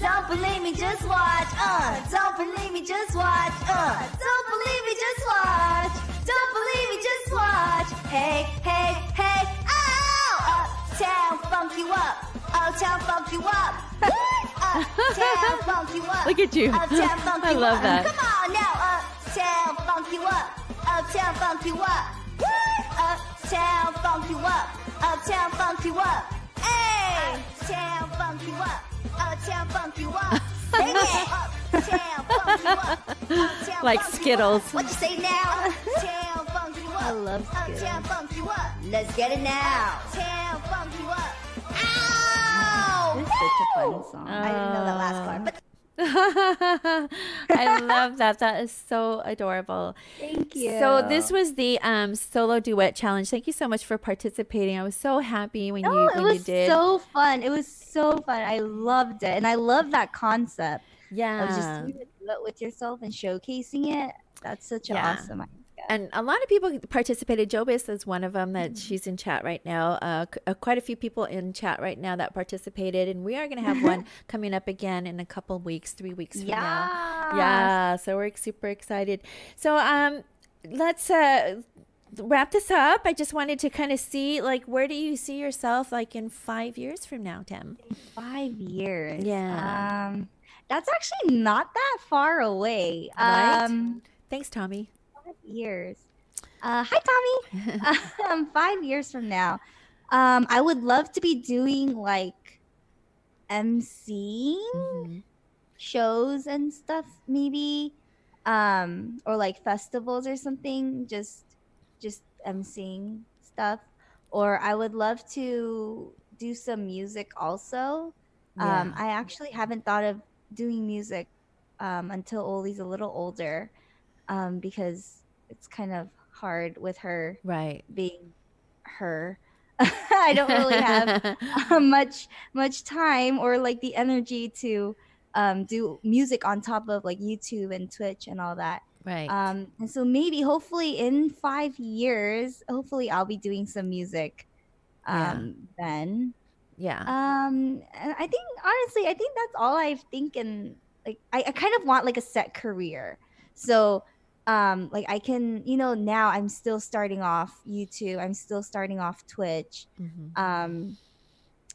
Don't believe me, just watch. Uh. Don't believe me, just watch. Uh. Don't believe me, just watch. Don't believe me, just watch. Hey, hey, hey, ow! Uptown funk you up. Uptown funk you up. uptown funk you up. Look at you. Uptown funk I love up. that. Come on now, uptown funk you up. Uptown funk you up. Uptown funk you up. Uptown funk you up. Hey! Uptown funk you up. Uptown funk you up. Sing it. Uptown funk you up. Uptown Like Skittles. What you say now? Uptown funk you up. I love Skittles. Uptown funk you up. Let's get it now. Uptown funk you up. Ow! It's such a fun song. I didn't know that last part, but I love that. That is so adorable. Thank you. So this was the um, solo duet challenge. Thank you so much for participating. I was so happy when No, you it when was you did. so fun. It was so fun. I loved it, and I love that concept yeah. of just doing duet with yourself and showcasing it. That's such an Yeah. awesome idea. And a lot of people participated. Jobis is one of them Mm-hmm. that she's in chat right now. Uh, c- uh, quite a few people in chat right now that participated, and we are going to have one coming up again in a couple weeks, three weeks from now. Yeah. Yeah, so we're super excited. So um, let's uh wrap this up. I just wanted to kind of see like where do you see yourself like in five years from now, Tem? Five years. Yeah. Um, that's actually not that far away. Right? Um, Thanks, Tommy. Years. Uh, hi, Tommy. um, five years from now, um, I would love to be doing like emceeing Mhm. shows and stuff, maybe, um, or like festivals or something. Just, just emceeing stuff. Or I would love to do some music also. Um, I actually haven't thought of doing music um, until Oli's a little older, um, because it's kind of hard with her Right. being her. I don't really have uh, much much time or like the energy to um, do music on top of like YouTube and Twitch and all that. Right. Um, and so maybe, hopefully, in five years, hopefully, I'll be doing some music Yeah. um, then. yeah. Um, and I think honestly, I think that's all I think. And like, I, I kind of want like a set career. So, um, like I can, you know, now I'm still starting off YouTube. I'm still starting off Twitch. Mhm. Um,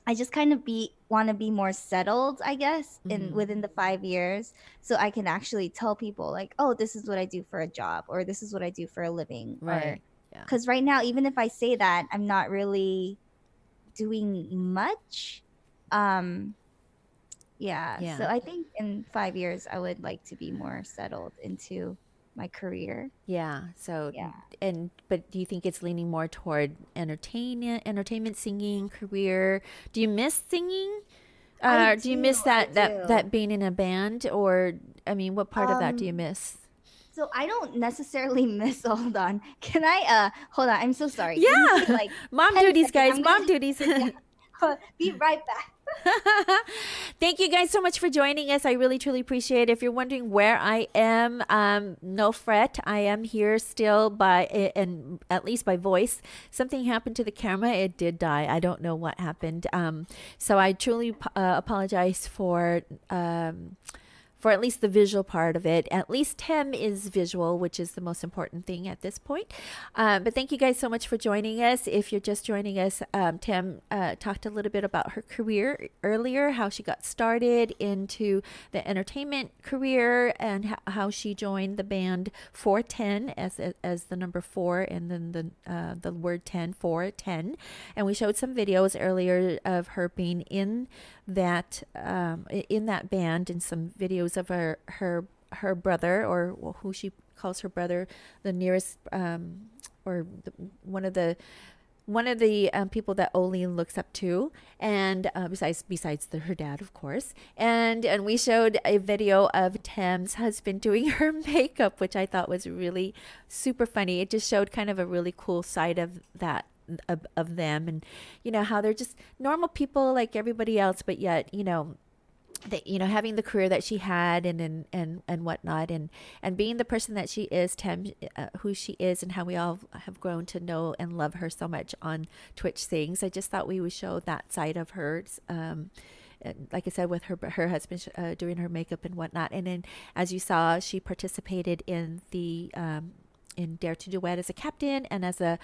I just kind of be want to be more settled, I guess, in Mhm. within the five years, so I can actually tell people like, oh, this is what I do for a job, or this is what I do for a living, Right. Yeah. Because right now, even if I say that, I'm not really doing much. Um, yeah. Yeah. So I think in five years, I would like to be more settled into my career. Yeah. So Yeah. and but do you think it's leaning more toward entertainment, entertainment, singing, career? Do you miss singing? Uh, do you miss that that that being in a band, or I mean, what part of that do you Um, miss? So I don't necessarily miss. Hold on. Can I? Uh, hold on. I'm so sorry. Yeah. like Mom 10 duties, seconds. guys. Mom duties. be right back. Thank you guys so much for joining us. I really truly appreciate it. If you're wondering where I am, um, no fret. I am here still by and at least by voice. Something happened to the camera. It did die. I don't know what happened. Um, so I truly uh, apologize for um, for at least the visual part of it. At least Tem is visual, which is the most important thing at this point. Um, but thank you guys so much for joining us. If you're just joining us, um, Tem uh, talked a little bit about her career earlier, how she got started into the entertainment career, and ho- how she joined the band 4Tem as as the number four, and then the uh, the word Tem 4Tem. And we showed some videos earlier of her being in that um, in that band in some videos of her her her brother or who she calls her brother the nearest um, or the, one of the one of the um, people that Oli looks up to, and uh, besides besides the, her dad, of course, and and we showed a video of Tem's husband doing her makeup, which I thought was really super funny. It just showed kind of a really cool side of that of, of them, and you know how they're just normal people like everybody else, but yet you know that you know having the career that she had and and and, and whatnot and and being the person that she is Tem uh, who she is and how we all have grown to know and love her so much on Twitch Sings I just thought we would show that side of hers um like I said with her her husband uh, doing her makeup and whatnot. And then as you saw she participated in the um in Dare to Duet as a captain and as a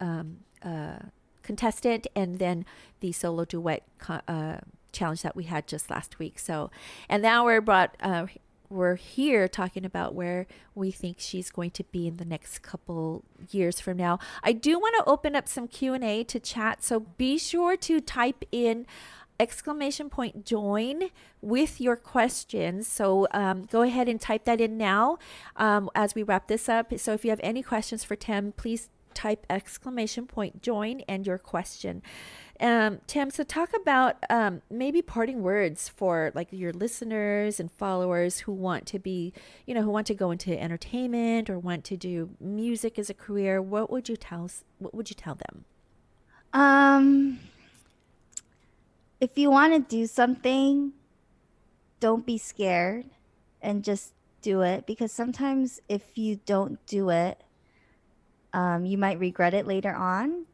um uh contestant and then the solo duet co- uh, challenge that we had just last week. So, and now we're brought. Uh, we're here talking about where we think she's going to be in the next couple years from now. I do want to open up some Q&A to chat, so be sure to type in exclamation point join with your questions. So um, go ahead and type that in now um, as we wrap this up. So if you have any questions for Tem, please type exclamation point join and your question. Um, Tem, so talk about um, maybe parting words for like your listeners and followers who want to be, you know, who want to go into entertainment or want to do music as a career. What would you tell? What would you tell them? Um, if you want to do something, don't be scared and just do it because sometimes if you don't do it, um, you might regret it later on.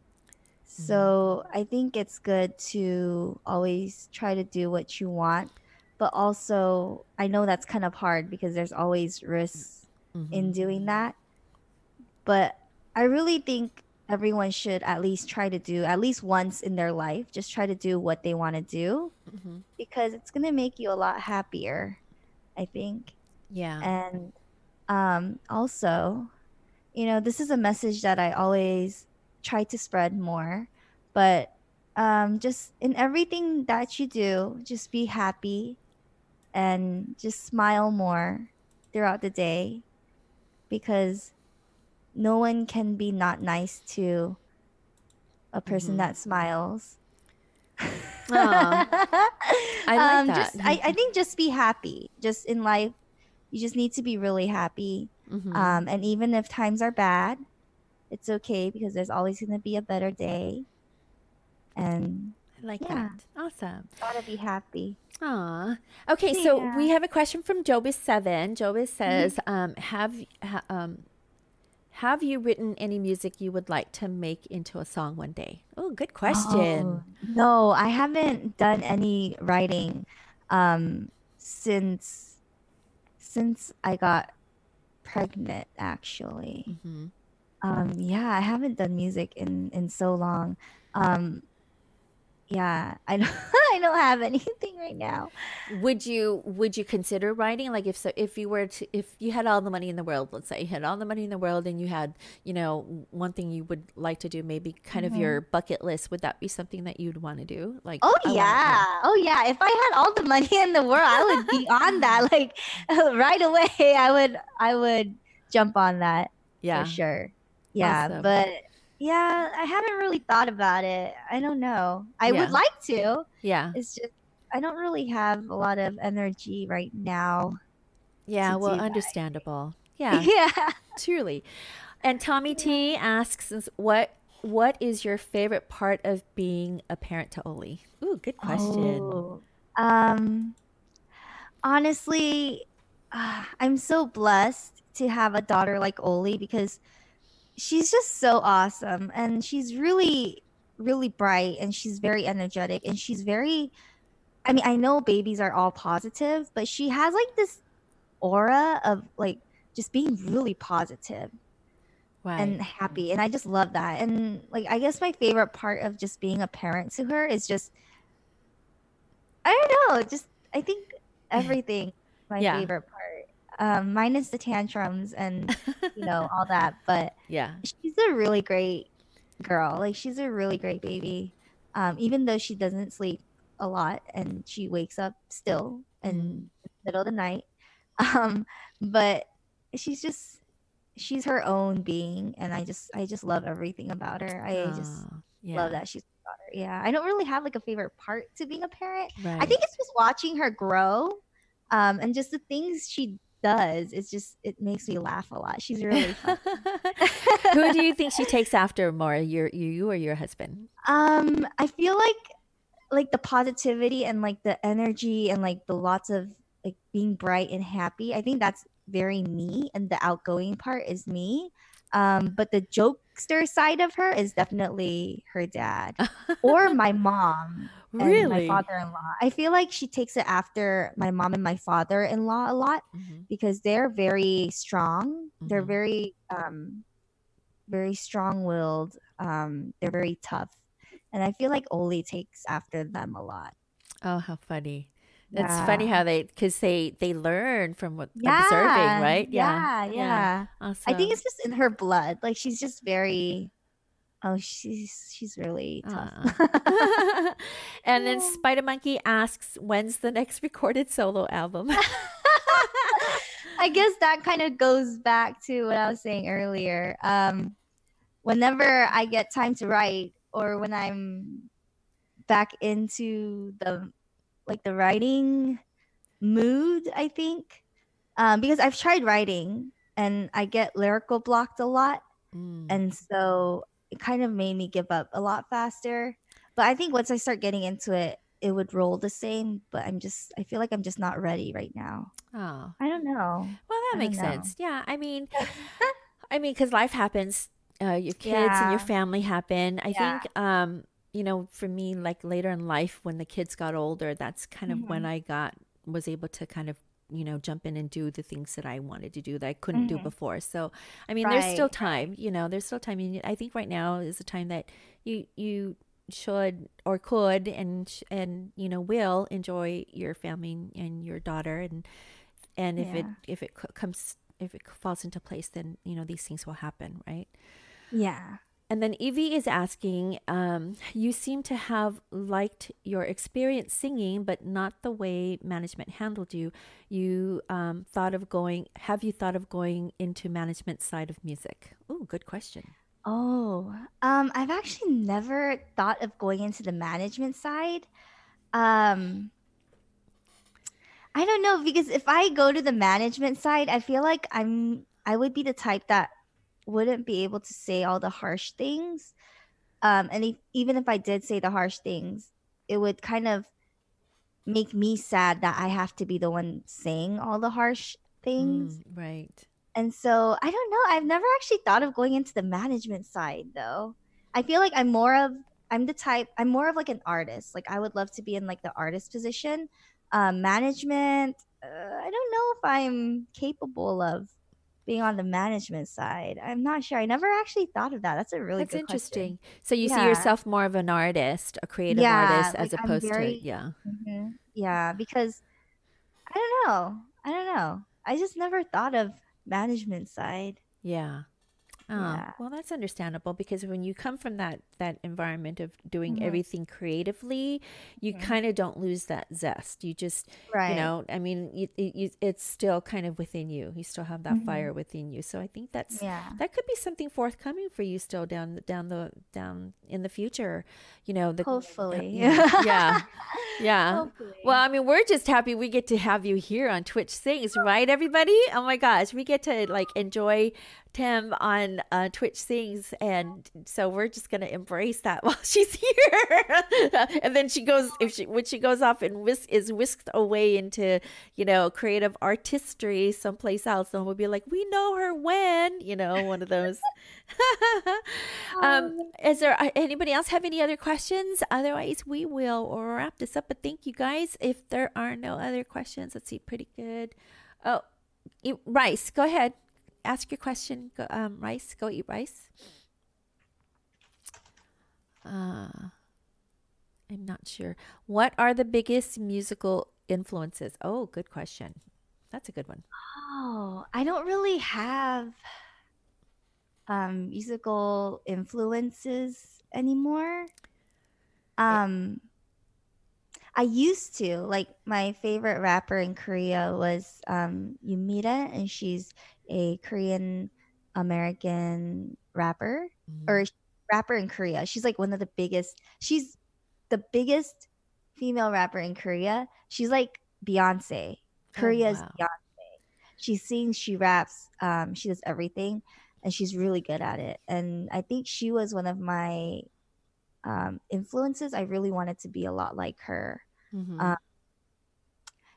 So I think it's good to always try to do what you want, but also I know that's kind of hard because there's always risks in doing that. But I really think everyone should at least try to do at least once in their life, just try to do what they want to do Mm-hmm. because it's going to make you a lot happier, I think. Yeah. And um, also, you know, this is a message that I always try to spread more, but um, just in everything that you do, just be happy and just smile more throughout the day because no one can be not nice to a person Mhm. that smiles. I like um, that. Just, I, I think just be happy. Just in life, you just need to be really happy. Mhm. Um, and even if times are bad, it's okay because there's always going to be a better day. And I like yeah. that. Awesome. gotta be happy. Aw. Okay, so we Mm-hmm. have a question from Jobis Seven. Jobis says, um, "Have ha, um, have you written any music you would like to make into a song one day?" Oh, good question. Oh, no, I haven't done any writing um, since since I got pregnant. Actually, Mhm. um, yeah, I haven't done music in in so long. Um, yeah, I don't I don't have anything right now. Would you would you consider writing? Like if so, if you were to if you had all the money in the world, let's say you had all the money in the world, and you had you know one thing you would like to do, maybe kind of mm-hmm. your bucket list. Would that be something that you'd want to do? Like Oh I yeah. Oh yeah. If I had all the money in the world, I would be on that. Like right away, I would I would jump on that yeah, for sure. Yeah, Awesome. but yeah, I haven't really thought about it. I don't know. I Yeah. would like to. yeah, It's just I don't really have a lot of energy right now. yeah. Well, that. understandable. Yeah, Yeah. truly. And Tommy T asks, "What what is your favorite part of being a parent to Oli?" Ooh, good question. Oh, Um, honestly, uh, I'm so blessed to have a daughter like Oli because she's just so awesome and she's really, really bright and she's very energetic and she's very. I mean, I know babies are all positive, but she has like this aura of like just being really positive Right. and happy and i just love that and like i guess my favorite part of just being a parent to her is just i don't know just i think everything my Yeah. favorite part um minus the tantrums and you know all that but yeah. she's a really great girl like she's a really great baby um even though she doesn't sleep a lot and she wakes up still in the middle of the night um but she's just she's her own being and i just i just love everything about her i just yeah. love that she's yeah i don't really have like a favorite part to being a parent Right. i think it's just watching her grow um and just the things she does it's just it makes me laugh a lot she's really fun Who do you think she takes after more, your you, you or your husband? Um, I feel like like the positivity and like the energy and like the lots of like being bright and happy. I think that's very me and the outgoing part is me. Um, but the jokester side of her is definitely her dad or my mom and my father-in-law. I feel like she takes it after my mom and my father-in-law a lot Mhm. because they're very strong. They're Mhm. very um very strong-willed. Um they're very tough. And I feel like Oli takes after them a lot. Oh, how funny. It's funny how they because they they learn from what Yeah, observing, right? Yeah, yeah. Awesome. I think it's just in her blood. Like she's just very. Oh, she's she's really tough. Aw. and then Spider Monkey asks, "When's the next recorded solo album?" I guess that kind of goes back to what I was saying earlier. Um, whenever I get time to write, or when I'm back into the like the writing mood, I think, um, because I've tried writing and I get lyrical blocked a lot, Mm. and so it kind of made me give up a lot faster. But I think once I start getting into it, it would roll the same. But I'm just, I feel like I'm just not ready right now. Oh, I don't know. well, that makes know. sense. Yeah, I mean, I mean, because life happens. Uh, your kids and your family happen. I Yeah. think, um, you know, for me, like later in life, when the kids got older, that's kind of when Mm-hmm. I got was able to kind of you know jump in and do the things that I wanted to do that I couldn't do before. So, I mean, there's still Mm-hmm. Time. You know, there's still time. And I think right now is the time that you you should or could and and you know will enjoy your family and your daughter and and if it if it comes if it falls into place then you know these things will happen right Yeah. And then evie is asking um, you seem to have liked your experience singing but not the way management handled you. You um, thought of going have you thought of going into management side of music? Oh good question. Oh, um, I've actually never thought of going into the management side. Um, I don't know because if I go to the management side, I feel like I'm I would be the type that wouldn't be able to say all the harsh things. Um, and if, even if I did say the harsh things, it would kind of make me sad that I have to be the one saying all the harsh things. Mm, right And so I don't know. I've never actually thought of going into the management side though. I feel like I'm more of I'm the type I'm more of like an artist. Like I would love to be in like the artist position. Um, management. Uh, I don't know if I'm capable of being on the management side. I'm not sure. I never actually thought of that. That's a really that's interesting so you see yourself more of an artist a creative Yeah, artist as like, opposed very- to yeah question. Mhm. Yeah, because I don't know. I don't know. I just never thought of management side. Yeah. Oh, Yeah. well, that's understandable because when you come from that that environment of doing Mhm. everything creatively, you Mhm. kind of don't lose that zest. You just, Right. you know, I mean, you, you, it's still kind of within you. You still have that Mhm. fire within you. So I think that's Yeah. that could be something forthcoming for you still down down the down in the future. You know, the Hopefully. yeah, yeah, yeah. Hopefully. Well, I mean, we're just happy we get to have you here on Twitch Sings right, everybody? Oh my gosh, we get to like enjoy Tem on uh, Twitch Sings, and so we're just gonna embrace that while she's here. and then she goes if she when she goes off and whisk, is whisked away into you know creative artistry someplace else, then we'll be like, we know her when, you know, one of those. um, is there uh, anybody else have any other questions? Otherwise, we will wrap this up. But thank you guys. If there are no other questions, let's see. Pretty good. Oh, rice. Go ahead. Ask your question. Go, um, rice. Go eat rice. Uh, I'm not sure. What are the biggest musical influences? Oh, good question. That's a good one. Oh, I don't really have um musical influences anymore. Um I used to like my favorite rapper in Korea was um Yoon Mi-rae and she's a Korean American rapper or rapper in Korea. She's like one of the biggest. She's the biggest female rapper in Korea. She's like Beyonce. Korea's wow. Beyonce. She sings, she raps, um, she does everything, and she's really good at it. And I think she was one of my um, influences. I really wanted to be a lot like her. Mhm. Uh,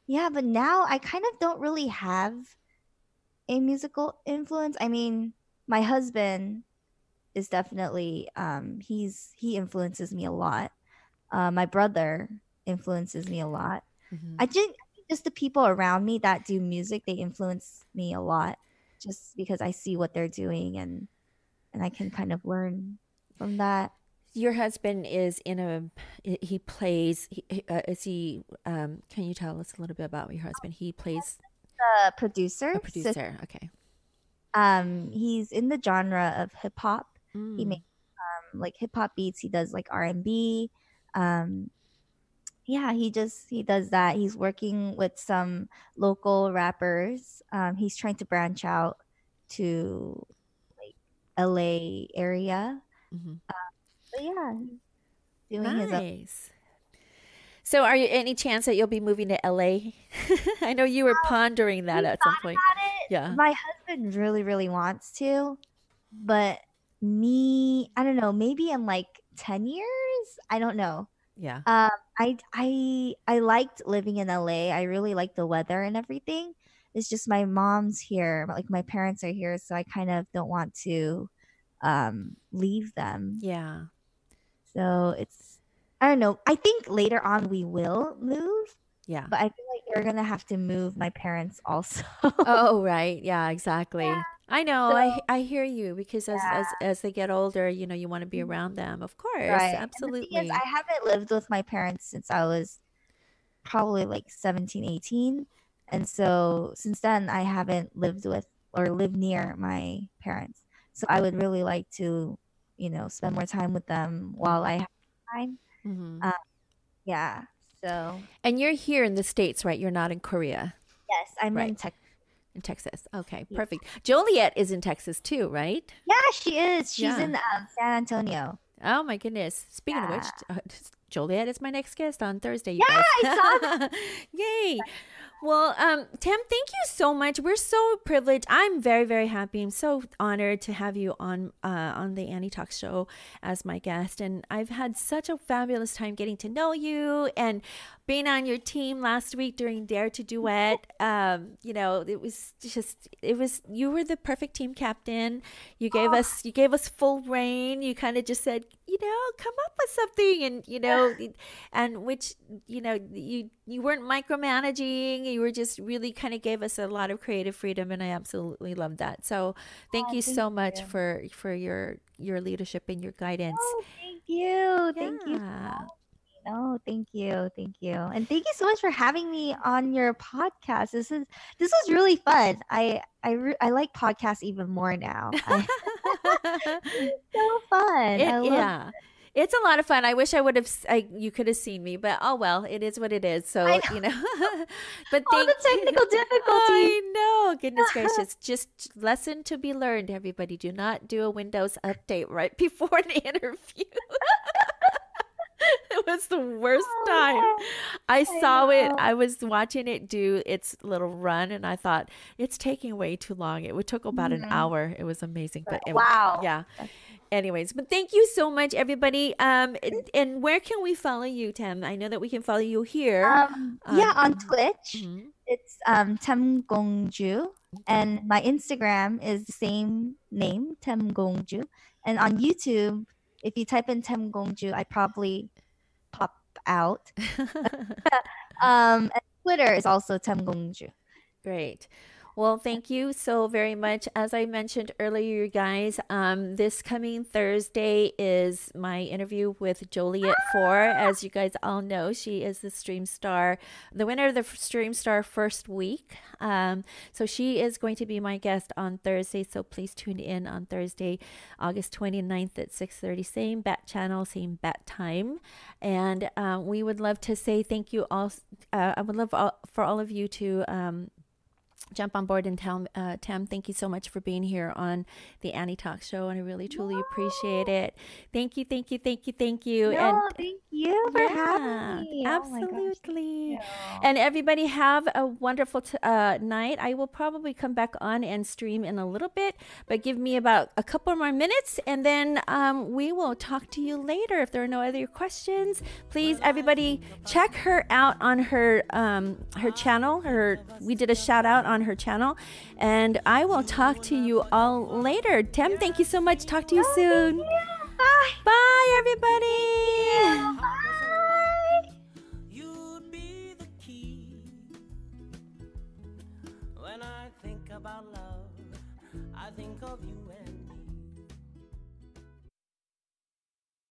Yeah, but now I kind of don't really have a musical influence. I mean, my husband is definitely um he's he influences me a lot. Uh, my brother influences me a lot. Mhm. I think just the people around me that do music, they influence me a lot just because I see what they're doing and and I can kind of learn from that. your husband is in a he plays he- uh, is he um can you tell us a little bit about your husband he plays A producer. a so, okay um, he's in the genre of hip hop. He Mm. makes um, like hip hop beats. He does like R and B. Um, yeah, he just he does that. He's working with some local rappers. Um, he's trying to branch out to like LA area. Mhm. But yeah, doing his own. So are you any chance that you'll be moving to la i know you were pondering that at some point yeah My husband really, really wants to, but me, I don't know, maybe in like 10 years, I don't know. yeah Um, I I I liked living in LA. I really like the weather and everything. It's just my mom's here, like my parents are here, so I kind of don't want to um leave them. yeah So it's I don't know. I think later on we will move, yeah but I feel like you're gonna have to move my parents also. oh right yeah exactly i know I, I hear you because as, as as they get older you know you want to be around them of course Mm-hmm. Right. Absolutely is, I haven't lived with my parents since I was probably like 17, 18. And so since then, I haven't lived with or lived near my parents. So I would really like to, you know, spend more time with them while I have time. Mhm. Yeah. So and you're here in the states right you're not in korea yes, I'm in Right. Texas. in texas okay perfect joliet is in texas too right Yeah, she is. She's Yeah. in um, San Antonio. Oh my goodness! Speaking of which, uh, Joliet is my next guest on Thursday. Yeah, guys. I saw Yay! Well, um, Tem, thank you so much. We're so privileged. I'm very, very happy. I'm so honored to have you on uh, on the Annie Talk Show as my guest, and I've had such a fabulous time getting to know you and being on your team last week during Dare to Duet. Um, you know, it was just it was you were the perfect team captain. You gave us you gave us full reign. You kind of just said, you know, come up with something, and you know, and which you know you you weren't micromanaging. You were just really kind of gave us a lot of creative freedom, and I absolutely love that. So thank you so much for for your your leadership and your guidance. Oh, thank you. Thank you. Yeah. Oh, thank you, thank you, and thank you so much for having me on your podcast. This is this was really fun. I I re- I like podcasts even more now. I, so fun. It- yeah. It's a lot of fun. I wish I would have. I, you could have seen me, but oh well. It is what it is. So I you know. but all the technical difficulties. I know. Goodness gracious. Just lesson to be learned, everybody. Do not do a Windows update right before an interview. it was the worst time. I saw it. I was watching it do its little run, and I thought it's taking way too long. It took about an hour. It was amazing, but it, Wow. yeah. Anyways, but thank you so much, everybody. Um, and, and where can we follow you, Tem? I know that we can follow you here. Um, yeah, on Twitch, Mhm. it's um Tem Gongju, and my Instagram is the same name, Tem Gongju, and on YouTube, if you type in Tem Gongju, I probably pop out. um, and Twitter is also Tem Gongju. Great. Well, thank you so very much. As I mentioned earlier, you guys, um, this coming Thursday is my interview with Joliet Four. As you guys all know, she is the Stream Star, the winner of the Stream Star first week. Um, so she is going to be my guest on Thursday. So please tune in on Thursday, August 29th at 6:30, same bat channel, same bat time. And um, we would love to say thank you all. Uh, I would love all, for all of you to. Um, jump on board and tell uh, Tem, thank you so much for being here on the Annie Talk Show, and I really truly appreciate it. Thank you, thank you, thank you, thank you, No, and thank you for yeah, having me. Oh absolutely. you. And everybody have a wonderful t- uh, night. I will probably come back on and stream in a little bit, but give me about a couple more minutes, and then um, we will talk to you later. If there are no other questions, please everybody check her out on her um, her channel. Her we did a shout out on her channel, and I will talk to you all later. Tem, thank you so much. Talk to you soon. Bye. Bye, everybody. Bye. About love, I think of you.